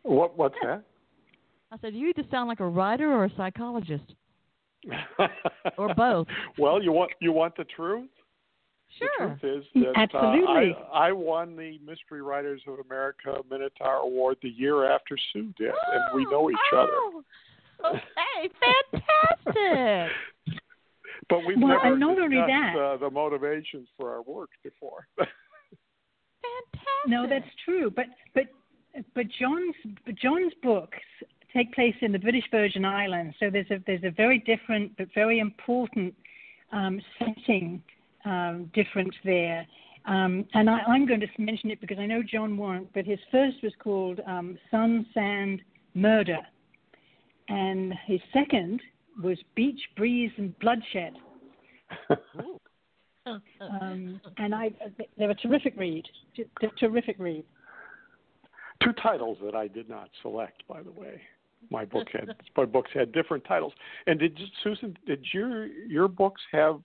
what what's that? I said you either sound like a writer or a psychologist, or both. well, you want you want the truth? Sure. The truth is that Absolutely. Uh, I, I won the Mystery Writers of America Minotaur Award the year after Sue did, and we know each other. oh, Okay, fantastic. But we've Well, never not only discussed that- uh, the motivations for our work before. fantastic. No, that's true. But but but John's but John's books take place in the British Virgin Islands, so there's a there's a very different but very important um, setting um, difference there. Um, and I, I'm going to mention it because I know John won't, but his first was called um, Sun, Sand, Murder. And his second was Beach, Breeze, and Bloodshed. Um, and I, they're a terrific read. T- t- terrific read. Two titles that I did not select, by the way. My book had my books had different titles. And did Susan? Did your your books have?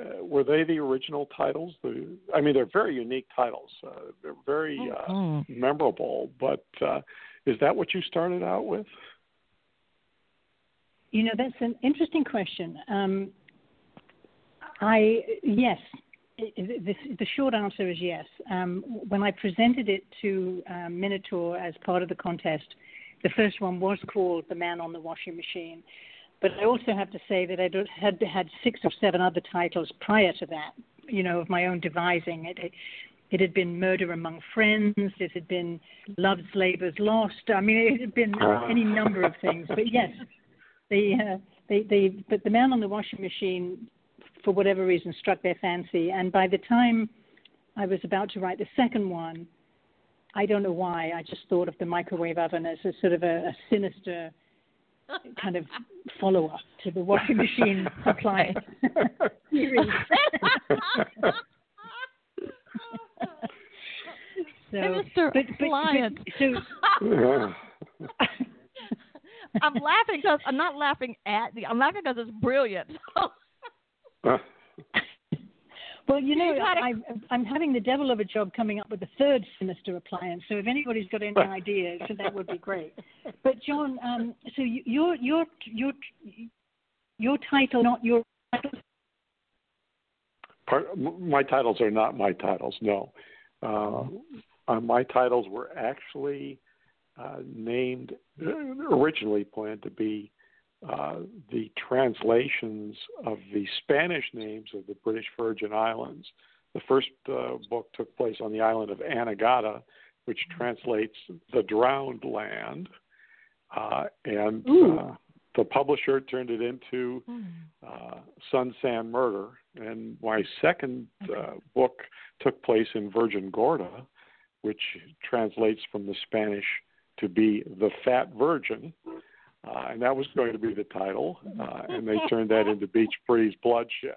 Uh, were they the original titles? The I mean, they're very unique titles. Uh, they're very uh, Mhm. memorable. But uh, is that what you started out with? You know, that's an interesting question. Um, I yes, I- I- the, the short answer is yes. Um, when I presented it to um, Minotaur as part of the contest, the first one was called "The Man on the Washing Machine," but I also have to say that I had had six or seven other titles prior to that. You know, of my own devising. It, it, it had been Murder Among Friends, it had been Love's Labour's Lost. I mean, it had been any number of things. But yes, the, uh, the, the, but the Man on the Washing Machine, for whatever reason, struck their fancy. And by the time I was about to write the second one, I don't know why, I just thought of the microwave oven as a sort of a, a sinister kind of follow up to the washing machine appliance series. so, Mr. But, but, But, so, I'm laughing because I'm not laughing at the. I'm laughing because it's brilliant. Well, you know, I, I'm having the devil of a job coming up with a third sinister appliance. So if anybody's got any ideas, that would be great. But John, um, so your your your your title, not your. Part, my titles are not my titles. No, uh, uh, my titles were actually uh, named originally planned to be uh, the translations of the Spanish names of the British Virgin Islands. The first uh, book took place on the island of Anegada, which translates the drowned land, uh, and uh, the publisher turned it into hmm. uh, Sun Sand Murder. And my second uh, book took place in Virgin Gorda, which translates from the Spanish to be The Fat Virgin. Uh, and that was going to be the title, uh, and they turned that into Beach Breeze Bloodshed.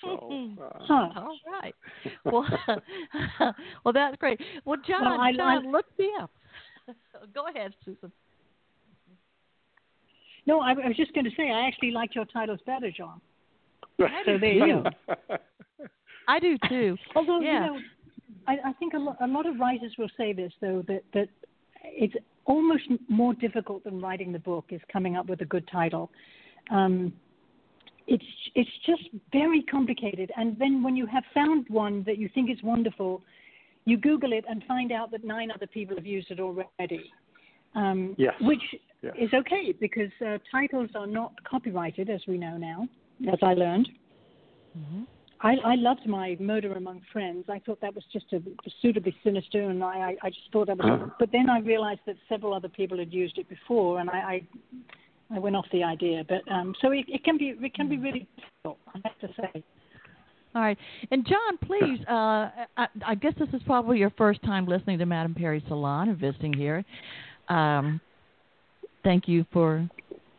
So, uh, huh. all right. Well, well, that's great. Well, John, well, I, John, I, look me up. Go ahead, Susan. No, I, I was just going to say I actually like your titles better, John. so there you go. I do too. Although yeah. you know, I, I think a lot, a lot of writers will say this though that that it's almost more difficult than writing the book is coming up with a good title. Um, it's it's just very complicated, and then when you have found one that you think is wonderful, you Google it and find out that nine other people have used it already. Um, yes. Which yes. is okay because uh, titles are not copyrighted, as we know now, as I learned. Mm-hmm. I, I loved my Murder Among Friends. I thought that was just a, a suitably sinister, and I, I just thought I was. Uh-huh. But then I realized that several other people had used it before, and I, I, I went off the idea. But um, so it, it can be it can be really difficult. I have to say. All right, and John, please. Uh, I, I guess this is probably your first time listening to Madame Perry Salon and visiting here. Um, thank you for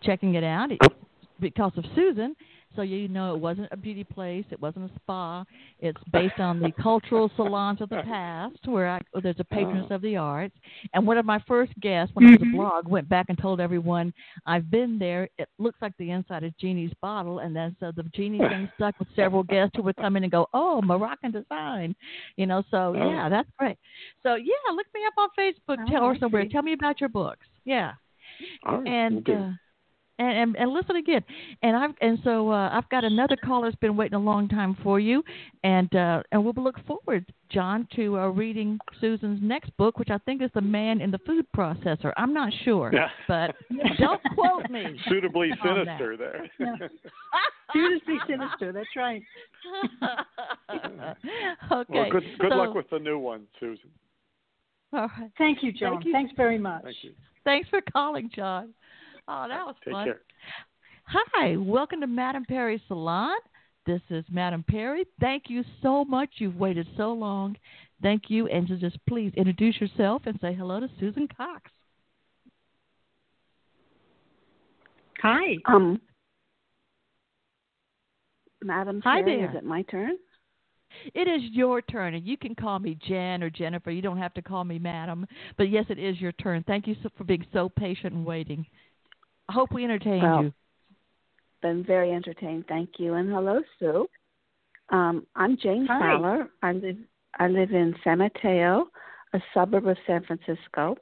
checking it out. It's because of Susan so you know it wasn't a beauty place, it wasn't a spa. It's based on the cultural salons of the past, where I, there's a patroness oh. of the arts. And one of my first guests, when mm-hmm. I was a mm-hmm. blog, went back and told everyone, "I've been there. It looks like the inside of Jeannie's bottle." And then so the Jeannie thing stuck with several guests who would come in and go, "Oh, Moroccan design," you know. So oh. yeah, that's great. So yeah, look me up on Facebook, oh, tell or somewhere. Tell me about your books. Yeah. and. Uh, and, and, and listen again. And I've and so uh, I've got another caller that's been waiting a long time for you, and uh, and we'll look forward, John, to uh, reading Susan's next book, which I think is the Man in the Food Processor. I'm not sure, yeah. but don't quote me. Suitably sinister there. Yeah. Suitably sinister. That's right. okay. Well, good good so, luck with the new one, Susan. All right. Thank you, John. Thank you. Thanks very much. Thank you. Thanks for calling, John. Oh, that was Take fun. Care. Hi, welcome to Madame Perry Salon. This is Madame Perry. Thank you so much. You've waited so long. Thank you. And to just please introduce yourself and say hello to Susan Cox. Hi. Um, Madam Hi Perry, there. is it my turn? It is your turn, and you can call me Jan or Jennifer. You don't have to call me Madam. But yes, it is your turn. Thank you so, for being so patient and waiting. I hope we entertained well, you. Been very entertained, thank you. And hello, Sue. Um, I'm Jane Hi. Fowler. I live I live in San Mateo, a suburb of San Francisco,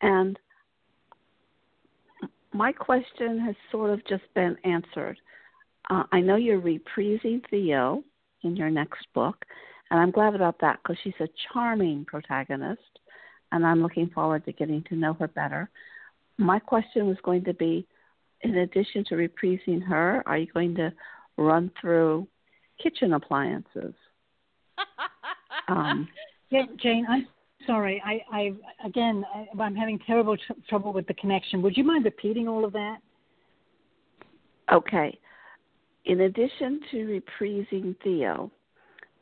and my question has sort of just been answered. Uh, I know you're reprising Theo in your next book, and I'm glad about that because she's a charming protagonist, and I'm looking forward to getting to know her better. My question was going to be in addition to reprising her, are you going to run through kitchen appliances? Um, yeah, Jane, I'm sorry. I, I again, I, I'm having terrible tr- trouble with the connection. Would you mind repeating all of that? okay. In addition to reprising Theo,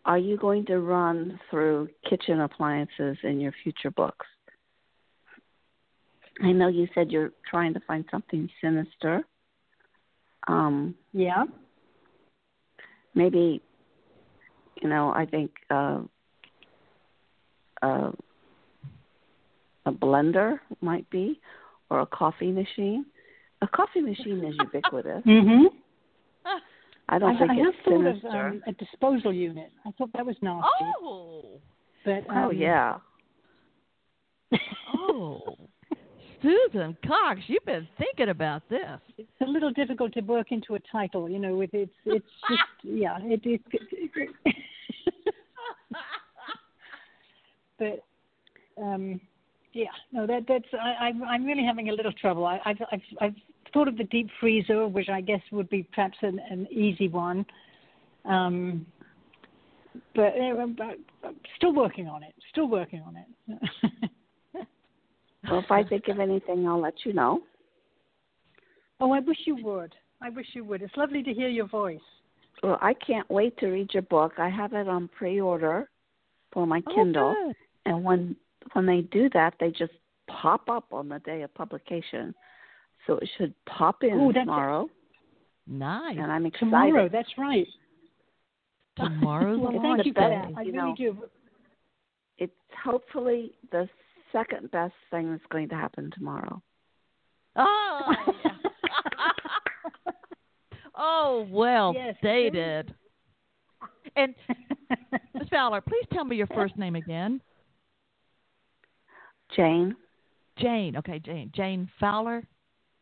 are you going to run through kitchen appliances in your future books? I know you said you're trying to find something sinister. Um, Yeah. maybe, you know, I think uh, uh, a blender might be, or a coffee machine. A coffee machine is ubiquitous. Mm-hmm. I don't I, think I have it's thought of um, a disposal unit. I thought that was nasty. Oh, But oh um, yeah. oh, Susan Cox, you've been thinking about this. it's a little difficult to work into a title. You know, with it's it's just yeah, it is. but um, yeah, no, that that's I, I'm I'm really having a little trouble. I, I've I've I've thought of the deep freezer, which I guess would be perhaps an, an easy one. Um, but, uh, but I'm still working on it. Still working on it. Well, if I think of anything, I'll let you know. oh, I wish you would. I wish you would. It's lovely to hear your voice. Well, I can't wait to read your book. I have it on pre-order for my Oh, Kindle, good. and when when they do that, they just pop up on the day of publication. So it should pop in Oh, that's- tomorrow, Nice. and I'm excited. Tomorrow, that's right. Tomorrow's Well, thank you for that. I You really know. do. It's hopefully the second best thing that's going to happen tomorrow. Oh, yeah. oh well Yes, stated. And Miss Fowler, please tell me your first name again. Jane. Jane. Okay, Jane. Jane Fowler.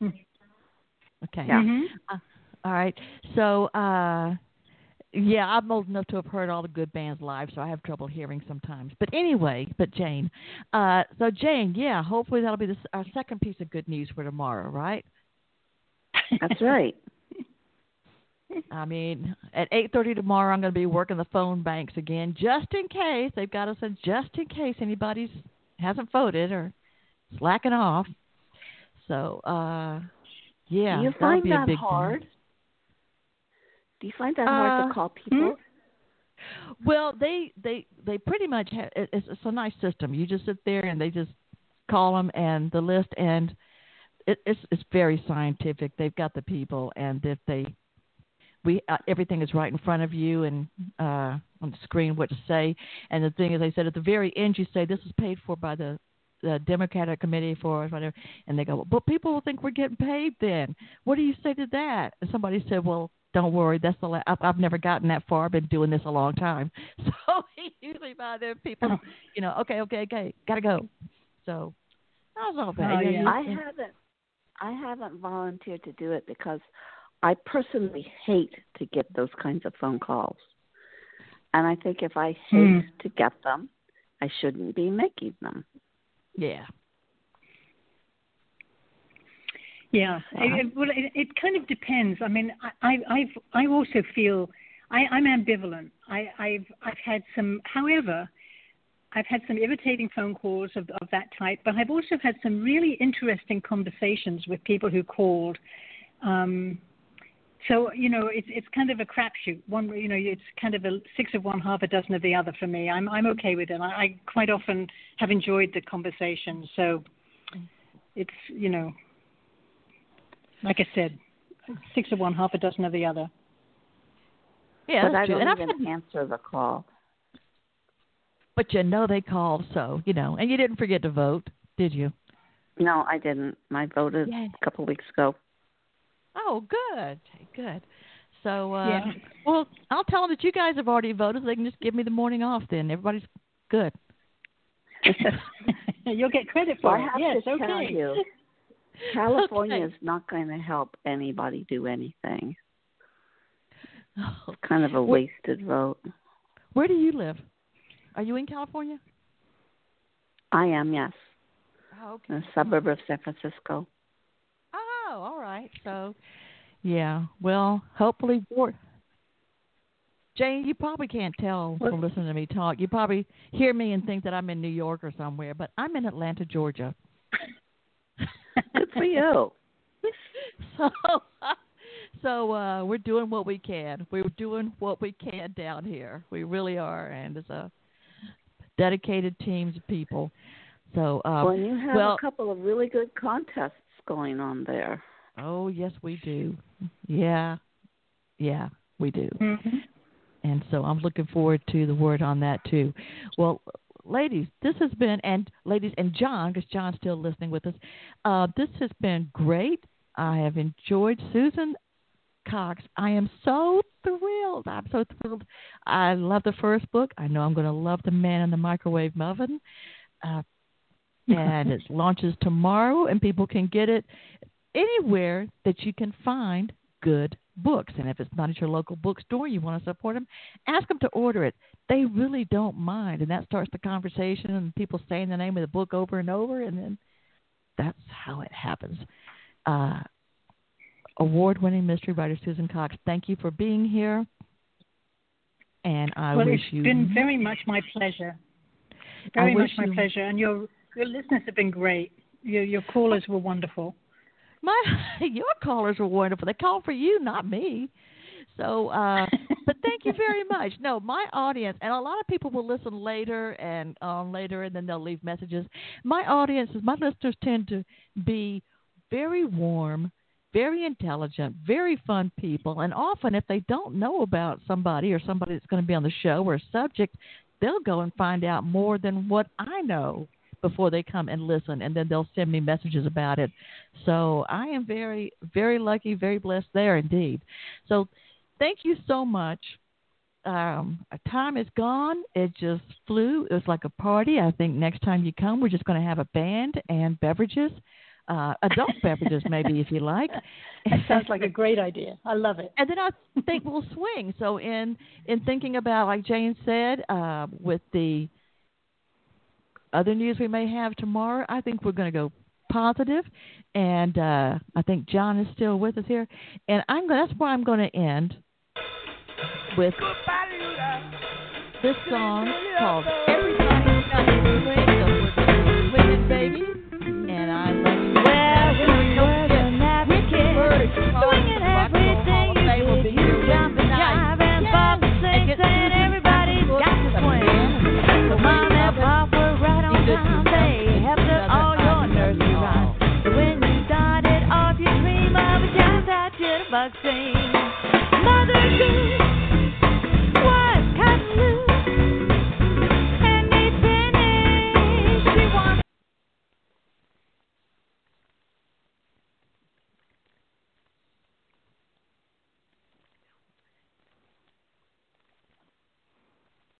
Hmm. Okay. Yeah. Mhm. All right. So, uh, yeah, I'm old enough to have heard all the good bands live, so I have trouble hearing sometimes. But anyway, but Jane. Uh, so Jane, yeah, hopefully that'll be the, our second piece of good news for tomorrow, right? That's right. I mean, at 8:30 tomorrow, I'm going to be working the phone banks again, just in case they've got us in, just in case anybody's hasn't voted or slacking off. So, uh, yeah, you that'll find be a that big hard? Do you find that hard Uh, to call people? Well, they they they pretty much ha it, it's, it's a nice system. You just sit there and they just call them and the list and it, it's it's very scientific. They've got the people and if they we uh, everything is right in front of you and uh on the screen what to say. And the thing is, they said at the very end you say this is paid for by the the Democratic Committee for whatever, and they go, but people will think we're getting paid. Then what do you say to that? And somebody said, well, don't worry, that's the last. I've, I've never gotten that far. I've been doing this a long time, so usually by then people, you know, okay, okay, okay, gotta go. So that was all bad. Oh, yeah. I haven't I haven't volunteered to do it because I personally hate to get those kinds of phone calls. And I think if I hate Hmm. to get them, I shouldn't be making them. yeah. Yeah, it, it, well, it, it kind of depends. I mean, I, I, I've, I also feel I, I'm ambivalent. I, I've, I've had some, however, I've had some irritating phone calls of, of that type, but I've also had some really interesting conversations with people who called. Um, so you know, it's it's kind of a crapshoot. One, you know, it's kind of a six of one, half a dozen of the other for me. I'm I'm okay with it. I, I quite often have enjoyed the conversation. So it's you know, like I said, six of one, half a dozen of the other. Yeah, but that's I true. don't And I've had, answer the call. but you know they called, so you know, and you didn't forget to vote, did you? No, I didn't. I voted Yay. a couple of weeks ago. Oh, good, good. So, uh, Yeah. well, I'll tell them that you guys have already voted. So they can just give me the morning off. Then everybody's good. You'll get credit Well, for I it. have Yes, to okay. tell you, California Okay. is not going to help anybody do anything. Oh, It's kind of a oh, Where- wasted vote. Where do you live? Are you in California? I am, yes, Oh, in a suburb of San Francisco. Oh, all right. So, yeah. Well, hopefully, Ward. Jane, you probably can't tell from listening to me talk. You probably hear me and think that I'm in New York or somewhere, but I'm in Atlanta, Georgia. Good for you. so, so uh, we're doing what we can. We're doing what we can down here. We really are, and it's a dedicated teams of people. So, um, well, you have well, a couple of really good contests going on there. Oh yes, we do. Yeah, yeah, we do. Mm-hmm. And so I'm looking forward to the word on that too. Well, ladies, this has been and ladies and John, because John's still listening with us. Uh, this has been great. I have enjoyed Susan Cox. I am so thrilled. I'm so thrilled. I love the first book. I know I'm going to love The Man in the Microwave Oven. Uh, and it launches tomorrow, and people can get it anywhere that you can find good books. And if it's not at your local bookstore, you want to support them, ask them to order it. They really don't mind, and that starts the conversation, and people saying the name of the book over and over, and then that's how it happens. Uh, award-winning mystery writer Susan Cox, thank you for being here, and I well, wish it's you. been very much my pleasure. Very much my you... pleasure, and your your listeners have been great. Your your callers were wonderful. My your callers were wonderful. They called for you, not me. So, uh, but thank you very much. No, my audience, and a lot of people will listen later and um, later, and then they'll leave messages. My audience, my listeners tend to be very warm, very intelligent, very fun people, and often if they don't know about somebody or somebody that's going to be on the show or a subject, they'll go and find out more than what I know before they come and listen, and then they'll send me messages about it. So I am very, very lucky, very blessed there indeed. So thank you so much. Um, time is gone. It just flew. It was like a party. I think next time you come, we're just going to have a band and beverages. Uh, adult beverages, maybe if you like. That sounds like a great idea. I love it. And then I think we'll swing. So in in thinking about, like Jane said, uh, with the other news we may have tomorrow, I think we're going to go positive, and uh, I think John is still with us here, and I'm going. That's where I'm going to end with this song called "Every." vaccine. Mother Goose.